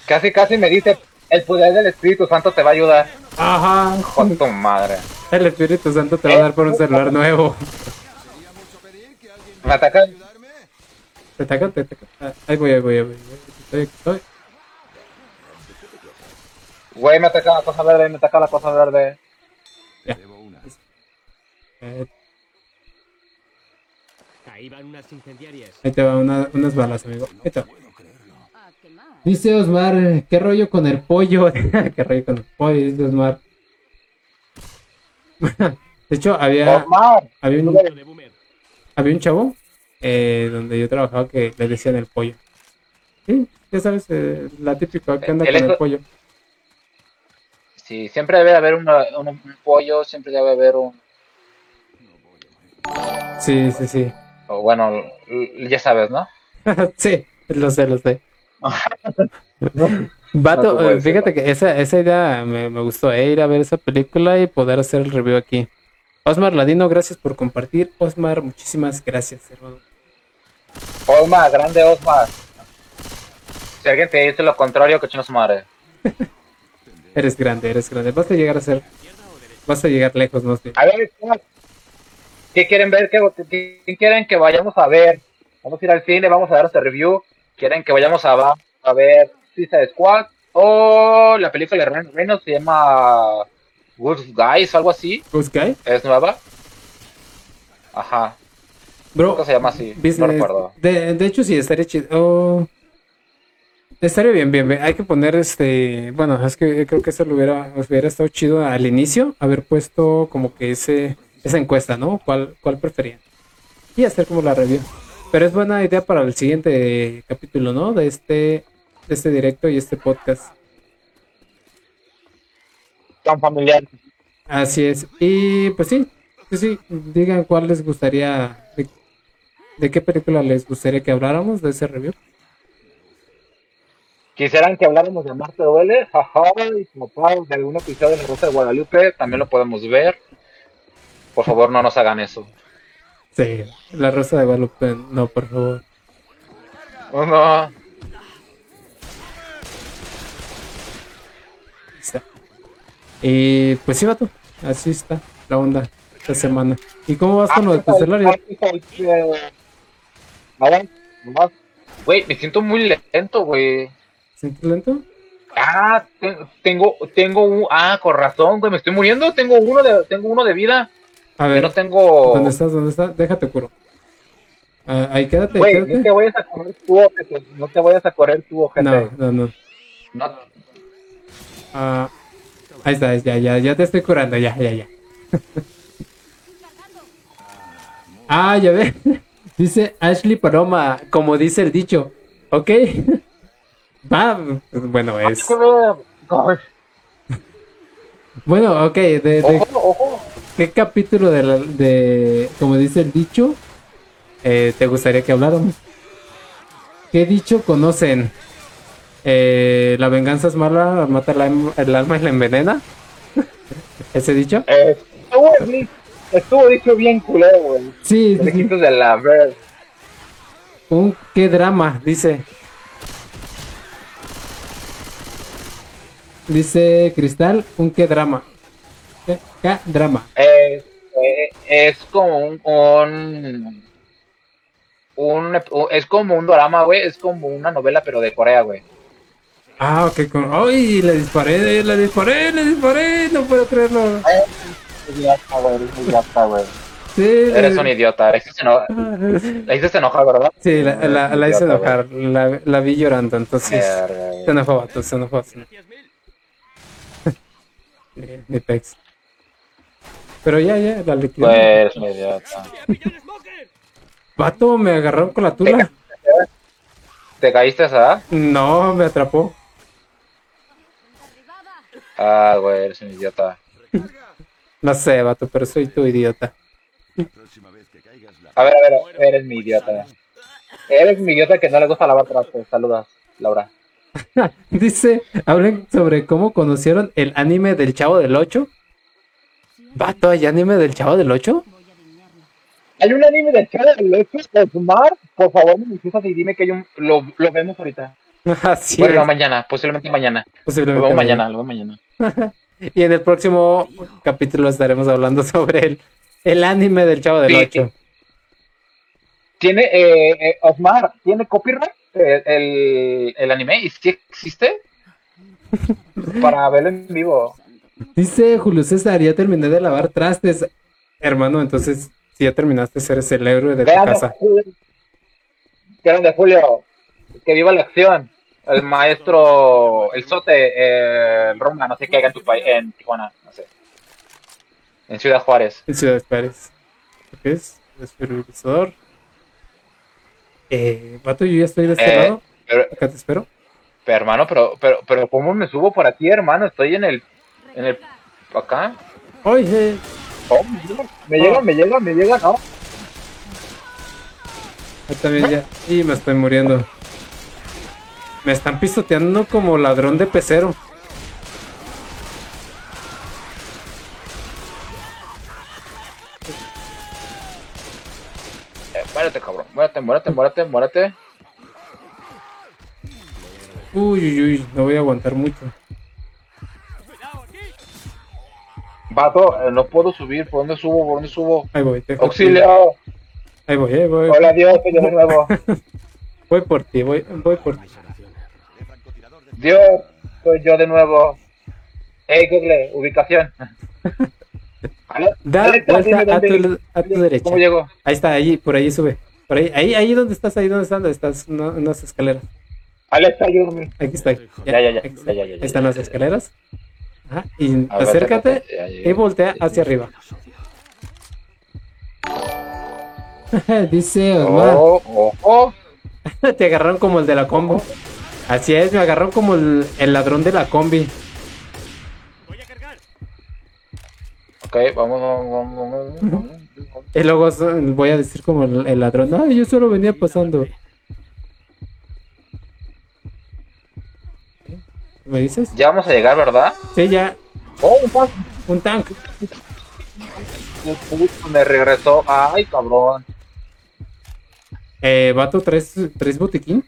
Casi, casi me dice, el poder del Espíritu Santo te va a ayudar. Ajá. Con tu madre. El Espíritu Santo te va a dar por un celular nuevo. Me atacan. Te ataca, te ataca. Ah, Ahí voy, ahí voy, ahí voy. Estoy, estoy. Güey, me ataca la cosa verde, me ataca la cosa verde. Debo una. Eh, Ahí van unas incendiarias. ahí te van una- unas balas, amigo. Ahí te va. Dice Osmar, ¿qué rollo con el pollo? ¿Qué rollo con el pollo? Dice Osmar. De hecho, había, Omar, había, un, había un chavo eh, donde yo trabajaba que le decían el pollo. Sí, ya sabes, eh, la típica que anda El con el pollo. sí, siempre debe haber una- un, un pollo, siempre debe haber un... Sí, sí, sí. o bueno, ya sabes, ¿no? sí, lo sé, lo sé. Vato, No eh, fíjate que esa, esa idea me, me gustó, eh, ir a ver esa película y poder hacer el review aquí. Osmar Ladino, gracias por compartir. Osmar, muchísimas gracias, hermano. Osmar, grande Osmar. Si alguien te dice lo contrario, que su madre. Eres grande, eres grande. Vas a llegar a ser. Vas a llegar lejos, más bien. A ver, ¿qué quieren ver? ¿Qué, qué- qué quieren que vayamos a ver? Vamos a ir al cine, vamos a dar este review. ¿Quieren que vayamos a, a ver Suicide Squad? O la película de Ryan Reynolds se llama Good Guys o algo así. Ghost Guy, ¿Es nueva? Ajá. bro. ¿Cómo se llama así? No business- recuerdo. De, de hecho, sí, estaría chido. Oh, estaría bien, bien, bien. Hay que poner este. Bueno, es que creo que eso lo hubiera, hubiera estado chido al inicio, haber puesto como que ese, esa encuesta, ¿no? ¿Cuál, cuál preferían? Y hacer como la review. Pero es buena idea para el siguiente capítulo, ¿no? De este, de este directo y este podcast. Tan familiar. Así es. Y pues sí, sí, sí, digan cuál les gustaría, de, de qué película les gustaría que habláramos de ese review. Quisieran que habláramos de Marte Duele, jaja, y como de algún episodio de La Rosa de Guadalupe, también lo podemos ver. Por favor, no nos hagan eso. Sí, La Rosa de Guadalupe, no, por favor. Oh, no. Está. Y pues sí, vato, así está la onda esta semana. ¿Y cómo vas con lo de tu celular? Ahora, nomás. Güey, me siento muy lento, güey. ¿Sientes lento? Ah, te- tengo, tengo un, ah, con razón, güey, me estoy muriendo, tengo uno de, tengo uno de vida, A ver, no tengo, ¿dónde estás? ¿Dónde estás? Déjate curo. Ah, ahí quédate, no te vayas a correr tú, ojete, no te vayas a correr tú, ojete. No, no, no. No, Ah, ahí está, ya, ya, ya te estoy curando, ya, ya, ya. ah, ya ve. Dice Ashley Paloma, como dice el dicho. Ok. Va, bueno, es. Ay, Bueno, ok, de, de Ojo, ojo, qué capítulo de, la- de como dice el dicho, eh, te gustaría que habláramos? ¿Qué dicho conocen? Eh, la venganza es mala, mata el, alma- el alma y la envenena. ¿Ese dicho? eh, estuvo, dicho bien culero, güey, Sí, sí, de la ver, Un qué drama, dice. Dice Cristal, un qué drama. ¿Qué, qué drama? eh, eh, es como un, un, un- es como un drama, güey, es como una novela, pero de Corea, güey. Ah, ok. Con... ¡Ay! Le disparé, le disparé, le disparé. No puedo creerlo. Idiota, güey, eres un idiota, güey. Sí, Eres un idiota, la hiciste eno- la hiciste enojar, ¿verdad? Sí, la, la, la hice enojar. La, la vi llorando, entonces. Se enojó, se enojó. se enojó. 10.000. Eh, Mi pex. Pero ya, ya, la liquidé. Pues, idiota. ¡A pillar Smoker! Vato, me agarraron con la tula. ¿Te caíste, ah? No, me atrapó. Ah, güey, eres un idiota. No sé, vato, pero soy tu idiota. A ver, a ver, eres mi idiota. Eres mi idiota que no le gusta lavar trastes. Saludas, Laura. Dice, hablen sobre cómo conocieron el anime del Chavo del 8. Vato, ¿hay anime del Chavo del 8? Hay un anime de Chad del Leche, Osmar. Por favor, me y dime que hay un. Lo, lo vemos ahorita. Así bueno, es, mañana, posiblemente mañana. Lo posiblemente vemos mañana. lo vemos mañana. Y en el próximo capítulo estaremos hablando sobre el, el anime del Chavo del Sí. 8. ¿Tiene, eh, eh, Osmar, ¿tiene copyright el, el anime? ¿Y si existe? Para verlo en vivo. Dice Julio César, ya terminé de lavar trastes. Hermano, entonces, si ya terminaste, eres el héroe de tu casa. Julio. Grande Julio. Que viva la acción. El maestro, el sote, eh, el Roma, no sé qué haga en tu país, en Tijuana, no sé. En Ciudad Juárez. En Ciudad Pérez. ¿Qué es? Desfibrilador. Eh, vato, yo ya estoy de este Eh, lado. Pero, Acá te espero. pero, hermano, pero, pero, pero, ¿cómo me subo por aquí, hermano? Estoy en el, en el, acá. Oye, Oh, me llega, me llega, me llega, no. Ahí también ya. Y me estoy muriendo. Me están pisoteando como ladrón de pecero. Eh, muérete, cabrón. Muérete, muérete, muérete, muérete. Uy, uy, uy, no voy a aguantar mucho. Vato, eh, no puedo subir. ¿Por dónde subo? ¿Por dónde subo? Ahí voy, déjate. Auxilio. Ahí voy, ahí voy. Hola, Dios, soy yo de nuevo. Voy por ti, voy, voy por ti. Dios, soy yo de nuevo. Hey, Google, ubicación. Da Alexa, vuelta a tu, a tu derecha. ¿Cómo llego? Ahí está, ahí, por ahí sube. Por ahí, ahí, ahí donde estás, ahí donde estás, donde estás, no, en las escaleras. Alexa, ayúdame. Aquí está. Ya, ya, ya, ya, ya, ya, Ahí están ya, las ya, ya. escaleras. Y acércate y voltea hacia arriba. Dice Osmar. Oh, oh, oh. Te agarraron como el de la combo. Así es, me agarraron como el, el ladrón de la combi. Voy a cargar. Ok, vamos, vamos, vamos. Y luego voy a decir como el, el ladrón. No, yo solo venía pasando. ¿Me dices? Ya vamos a llegar, ¿verdad? Sí, ya. Oh, un paso. Un tank. Me regresó. Ay, cabrón. Eh, vato, ¿tres, tres botiquín?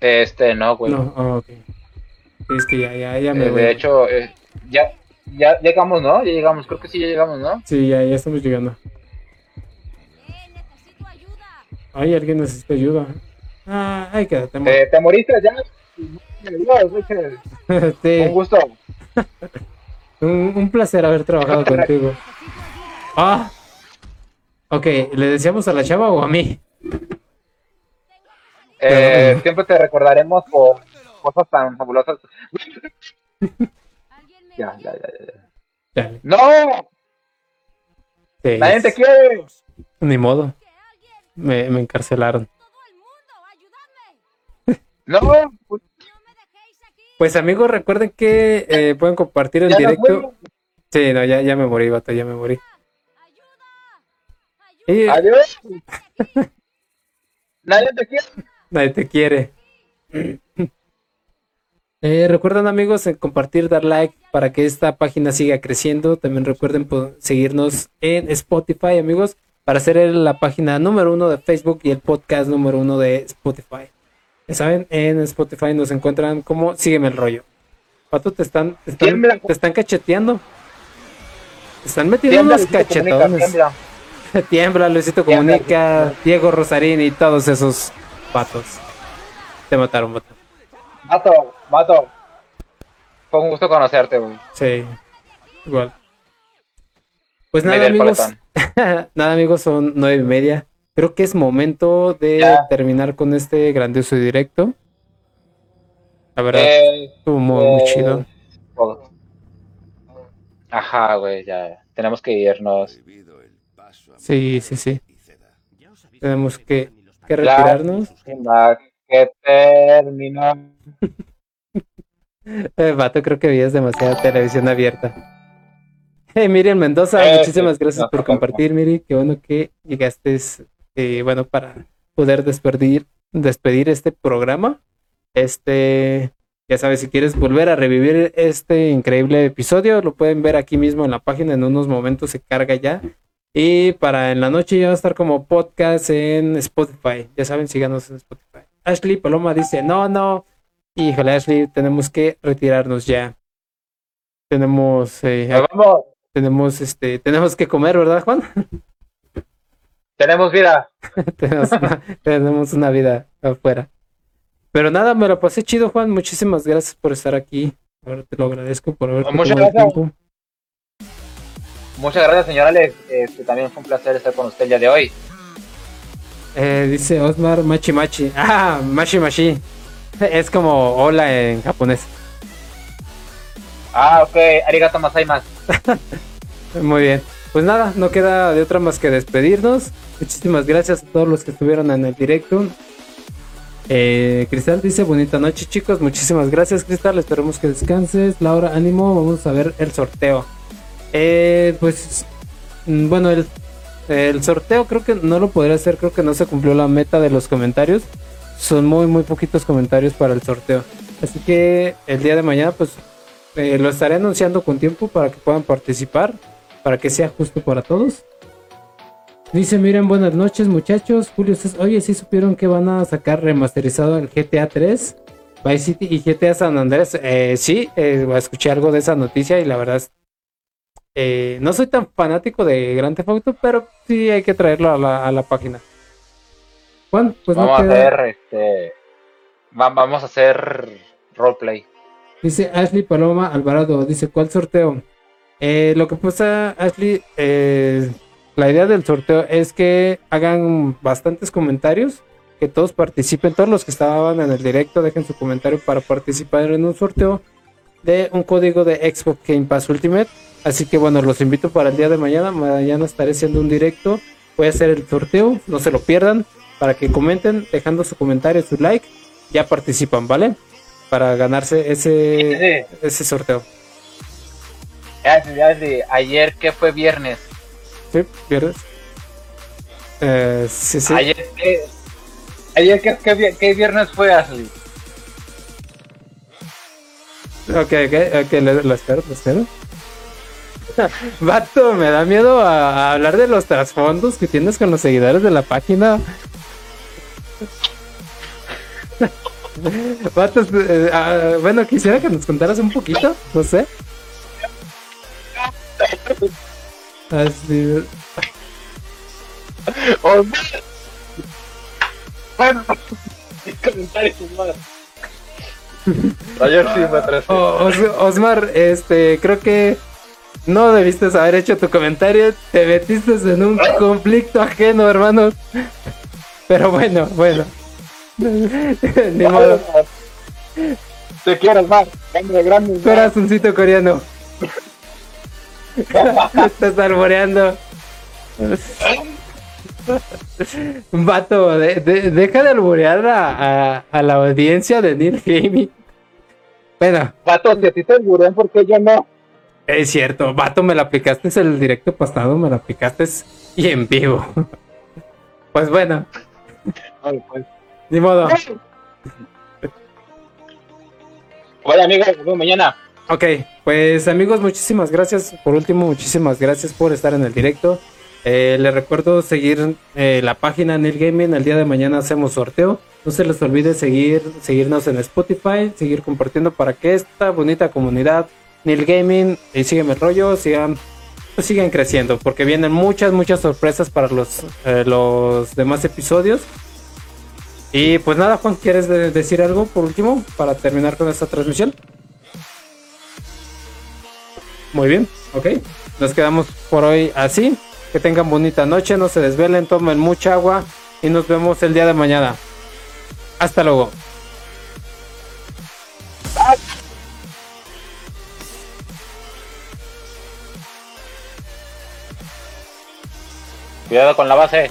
Este, no, güey. No, ok. Es que ya, ya, ya me Eh, voy. de hecho, eh, ya, ya llegamos, ¿no? Ya llegamos, creo que sí, ya llegamos, ¿no? Sí, ya, ya estamos llegando. Ay, alguien necesita ayuda. Ah, ay, quédate. Eh, ¿Te moriste ya? Sí, Un gusto. un, un placer haber trabajado contigo. Ah. Ok, ¿le decíamos a la chava o a mí? Eh, Pero- siempre te recordaremos por cosas tan fabulosas. ¿Alguien me Ya, ya, ya, ya. Dale. ¡No! Sí, ¡Nadie te quiere! Ni modo. Me, me encarcelaron. Todo el mundo, ayudadme. ¡No! Pues, No me dejéis aquí. Pues amigos, recuerden que eh, pueden compartir el directo. Sí, no, ya, ya me morí, vato, ya me morí. Y ¡Adiós! ¡Nadie te quiere! nadie te quiere. Eh, recuerden amigos en compartir, dar like para que esta página siga creciendo. También recuerden seguirnos en Spotify amigos para ser la página número uno de Facebook y el podcast número uno de Spotify. Ya saben, en Spotify nos encuentran como Sígueme el rollo. Pato, te están, te están, Tiembla. te están cacheteando. Te están metiendo unos cachetones. tiembla. Tiembla, Luisito Tiembla, Comunica, Diego Rosarín y todos esos patos. Te mataron, vato. Mato, mato. Fue un gusto conocerte, güey. Sí, igual. Pues nada, amigos. nada, amigos, son nueve y media. Creo que es momento de Ya. terminar con este grandioso directo. La verdad, Eh, estuvo muy, muy eh, chido. todo. Ajá, güey, ya. Tenemos que irnos. Sí, sí, sí. Tenemos que, que retirarnos. La que terminó. Eh, vato, creo que veías demasiada televisión abierta. Hey, Miriam Mendoza, Eh, muchísimas gracias no, por compartir, Miri. Qué bueno que llegaste, eh, bueno, para poder despedir, despedir este programa. Este, ya sabes, si quieres volver a revivir este increíble episodio, lo pueden ver aquí mismo en la página. En unos momentos se carga ya. Y para en la noche ya va a estar como podcast en Spotify. Ya saben, síganos en Spotify. Ashley Paloma dice, no, no. Híjole, Ashley, tenemos que retirarnos ya. Tenemos, eh, tenemos, este, tenemos que comer, ¿verdad, Juan? Tenemos vida. tenemos, una, tenemos una vida afuera. Pero nada, me lo pasé chido, Juan. Muchísimas gracias por estar aquí. Ahora te lo agradezco por haber Muchas gracias. tiempo. Muchas gracias, señor Alex. Este, también fue un placer estar con usted el día de hoy. Eh, dice Osmar Machi Machi. Ah, Machi Machi. Es como hola en japonés. Ah, ok. Arigato masaimas. Muy bien. Pues nada, no queda de otra más que despedirnos. Muchísimas gracias a todos los que estuvieron en el directo. Eh, Cristal dice bonita noche chicos, muchísimas gracias Cristal, esperemos que descanses. Laura, ánimo, vamos a ver el sorteo. Eh, pues mm, bueno, el, el sorteo creo que no lo podría hacer, creo que no se cumplió la meta de los comentarios. Son muy muy poquitos comentarios para el sorteo. Así que el día de mañana pues eh, lo estaré anunciando con tiempo para que puedan participar, para que sea justo para todos. Dice, miren, buenas noches muchachos. Julio, César- oye, ¿sí supieron que van a sacar remasterizado el GTA 3, Vice City y GTA San Andrés? Eh, sí, eh, escuché algo de esa noticia y la verdad eh, no soy tan fanático de Grand Theft Auto, pero sí hay que traerlo a la, a la página. Juan, pues no vamos a queda- hacer, este. va- vamos a hacer roleplay. Dice Ashley Paloma Alvarado, dice, ¿cuál sorteo? Eh, lo que pasa, Ashley, eh, la idea del sorteo es que hagan bastantes comentarios, que todos participen, todos los que estaban en el directo dejen su comentario para participar en un sorteo de un código de Xbox Game Pass Ultimate. Así que bueno, los invito para el día de mañana. Mañana estaré haciendo un directo. Voy a hacer el sorteo, no se lo pierdan, para que comenten, dejando su comentario, su like, ya participan, ¿vale? Para ganarse ese, ese sorteo. Ya, ya de ayer que fue viernes. Sí, ¿viernes? Eh, sí, sí. Ayer. Ayer vi- ¿qué viernes fue Ashley. Ok, ok, ok, lo, lo espero, lo espero. Vato, me da miedo a, a hablar de los trasfondos que tienes con los seguidores de la página. Vato, eh, ah, bueno, quisiera que nos contaras un poquito, no sé. Así. Osmar. Bueno, comentarios, Osmar. Ayer sí me atrasé. Os- Osmar, este, creo que no debiste haber hecho tu comentario. Te metiste en un conflicto ajeno, hermano. Pero bueno, bueno. Ni modo. Te quiero, Osmar. Grande, grande. Corazoncito coreano. Estás alboreando. Vato, de- de- deja de alborear a, a- a la audiencia de Neil Gaming. Bueno, Vato, si a ti te burlan, ¿por qué yo no? Es cierto, vato, me la aplicaste el directo pasado, me la aplicaste y en vivo. Pues bueno, Ay, pues. ni modo. Hola, amigos, nos vemos mañana. Ok, pues amigos, muchísimas gracias. Por último, muchísimas gracias por estar en el directo. Eh, les recuerdo seguir eh, la página Neil Gaming. El día de mañana hacemos sorteo. No se les olvide seguir, seguirnos en Spotify, seguir compartiendo para que esta bonita comunidad Neil Gaming y sígueme el rollo sigan, pues sigan creciendo porque vienen muchas, muchas sorpresas para los, eh, los demás episodios. Y pues nada, Juan, ¿quieres de- decir algo por último para terminar con esta transmisión? Muy bien, ok. Nos quedamos por hoy así. Que tengan bonita noche, no se desvelen, tomen mucha agua y nos vemos el día de mañana. Hasta luego. Cuidado con la base.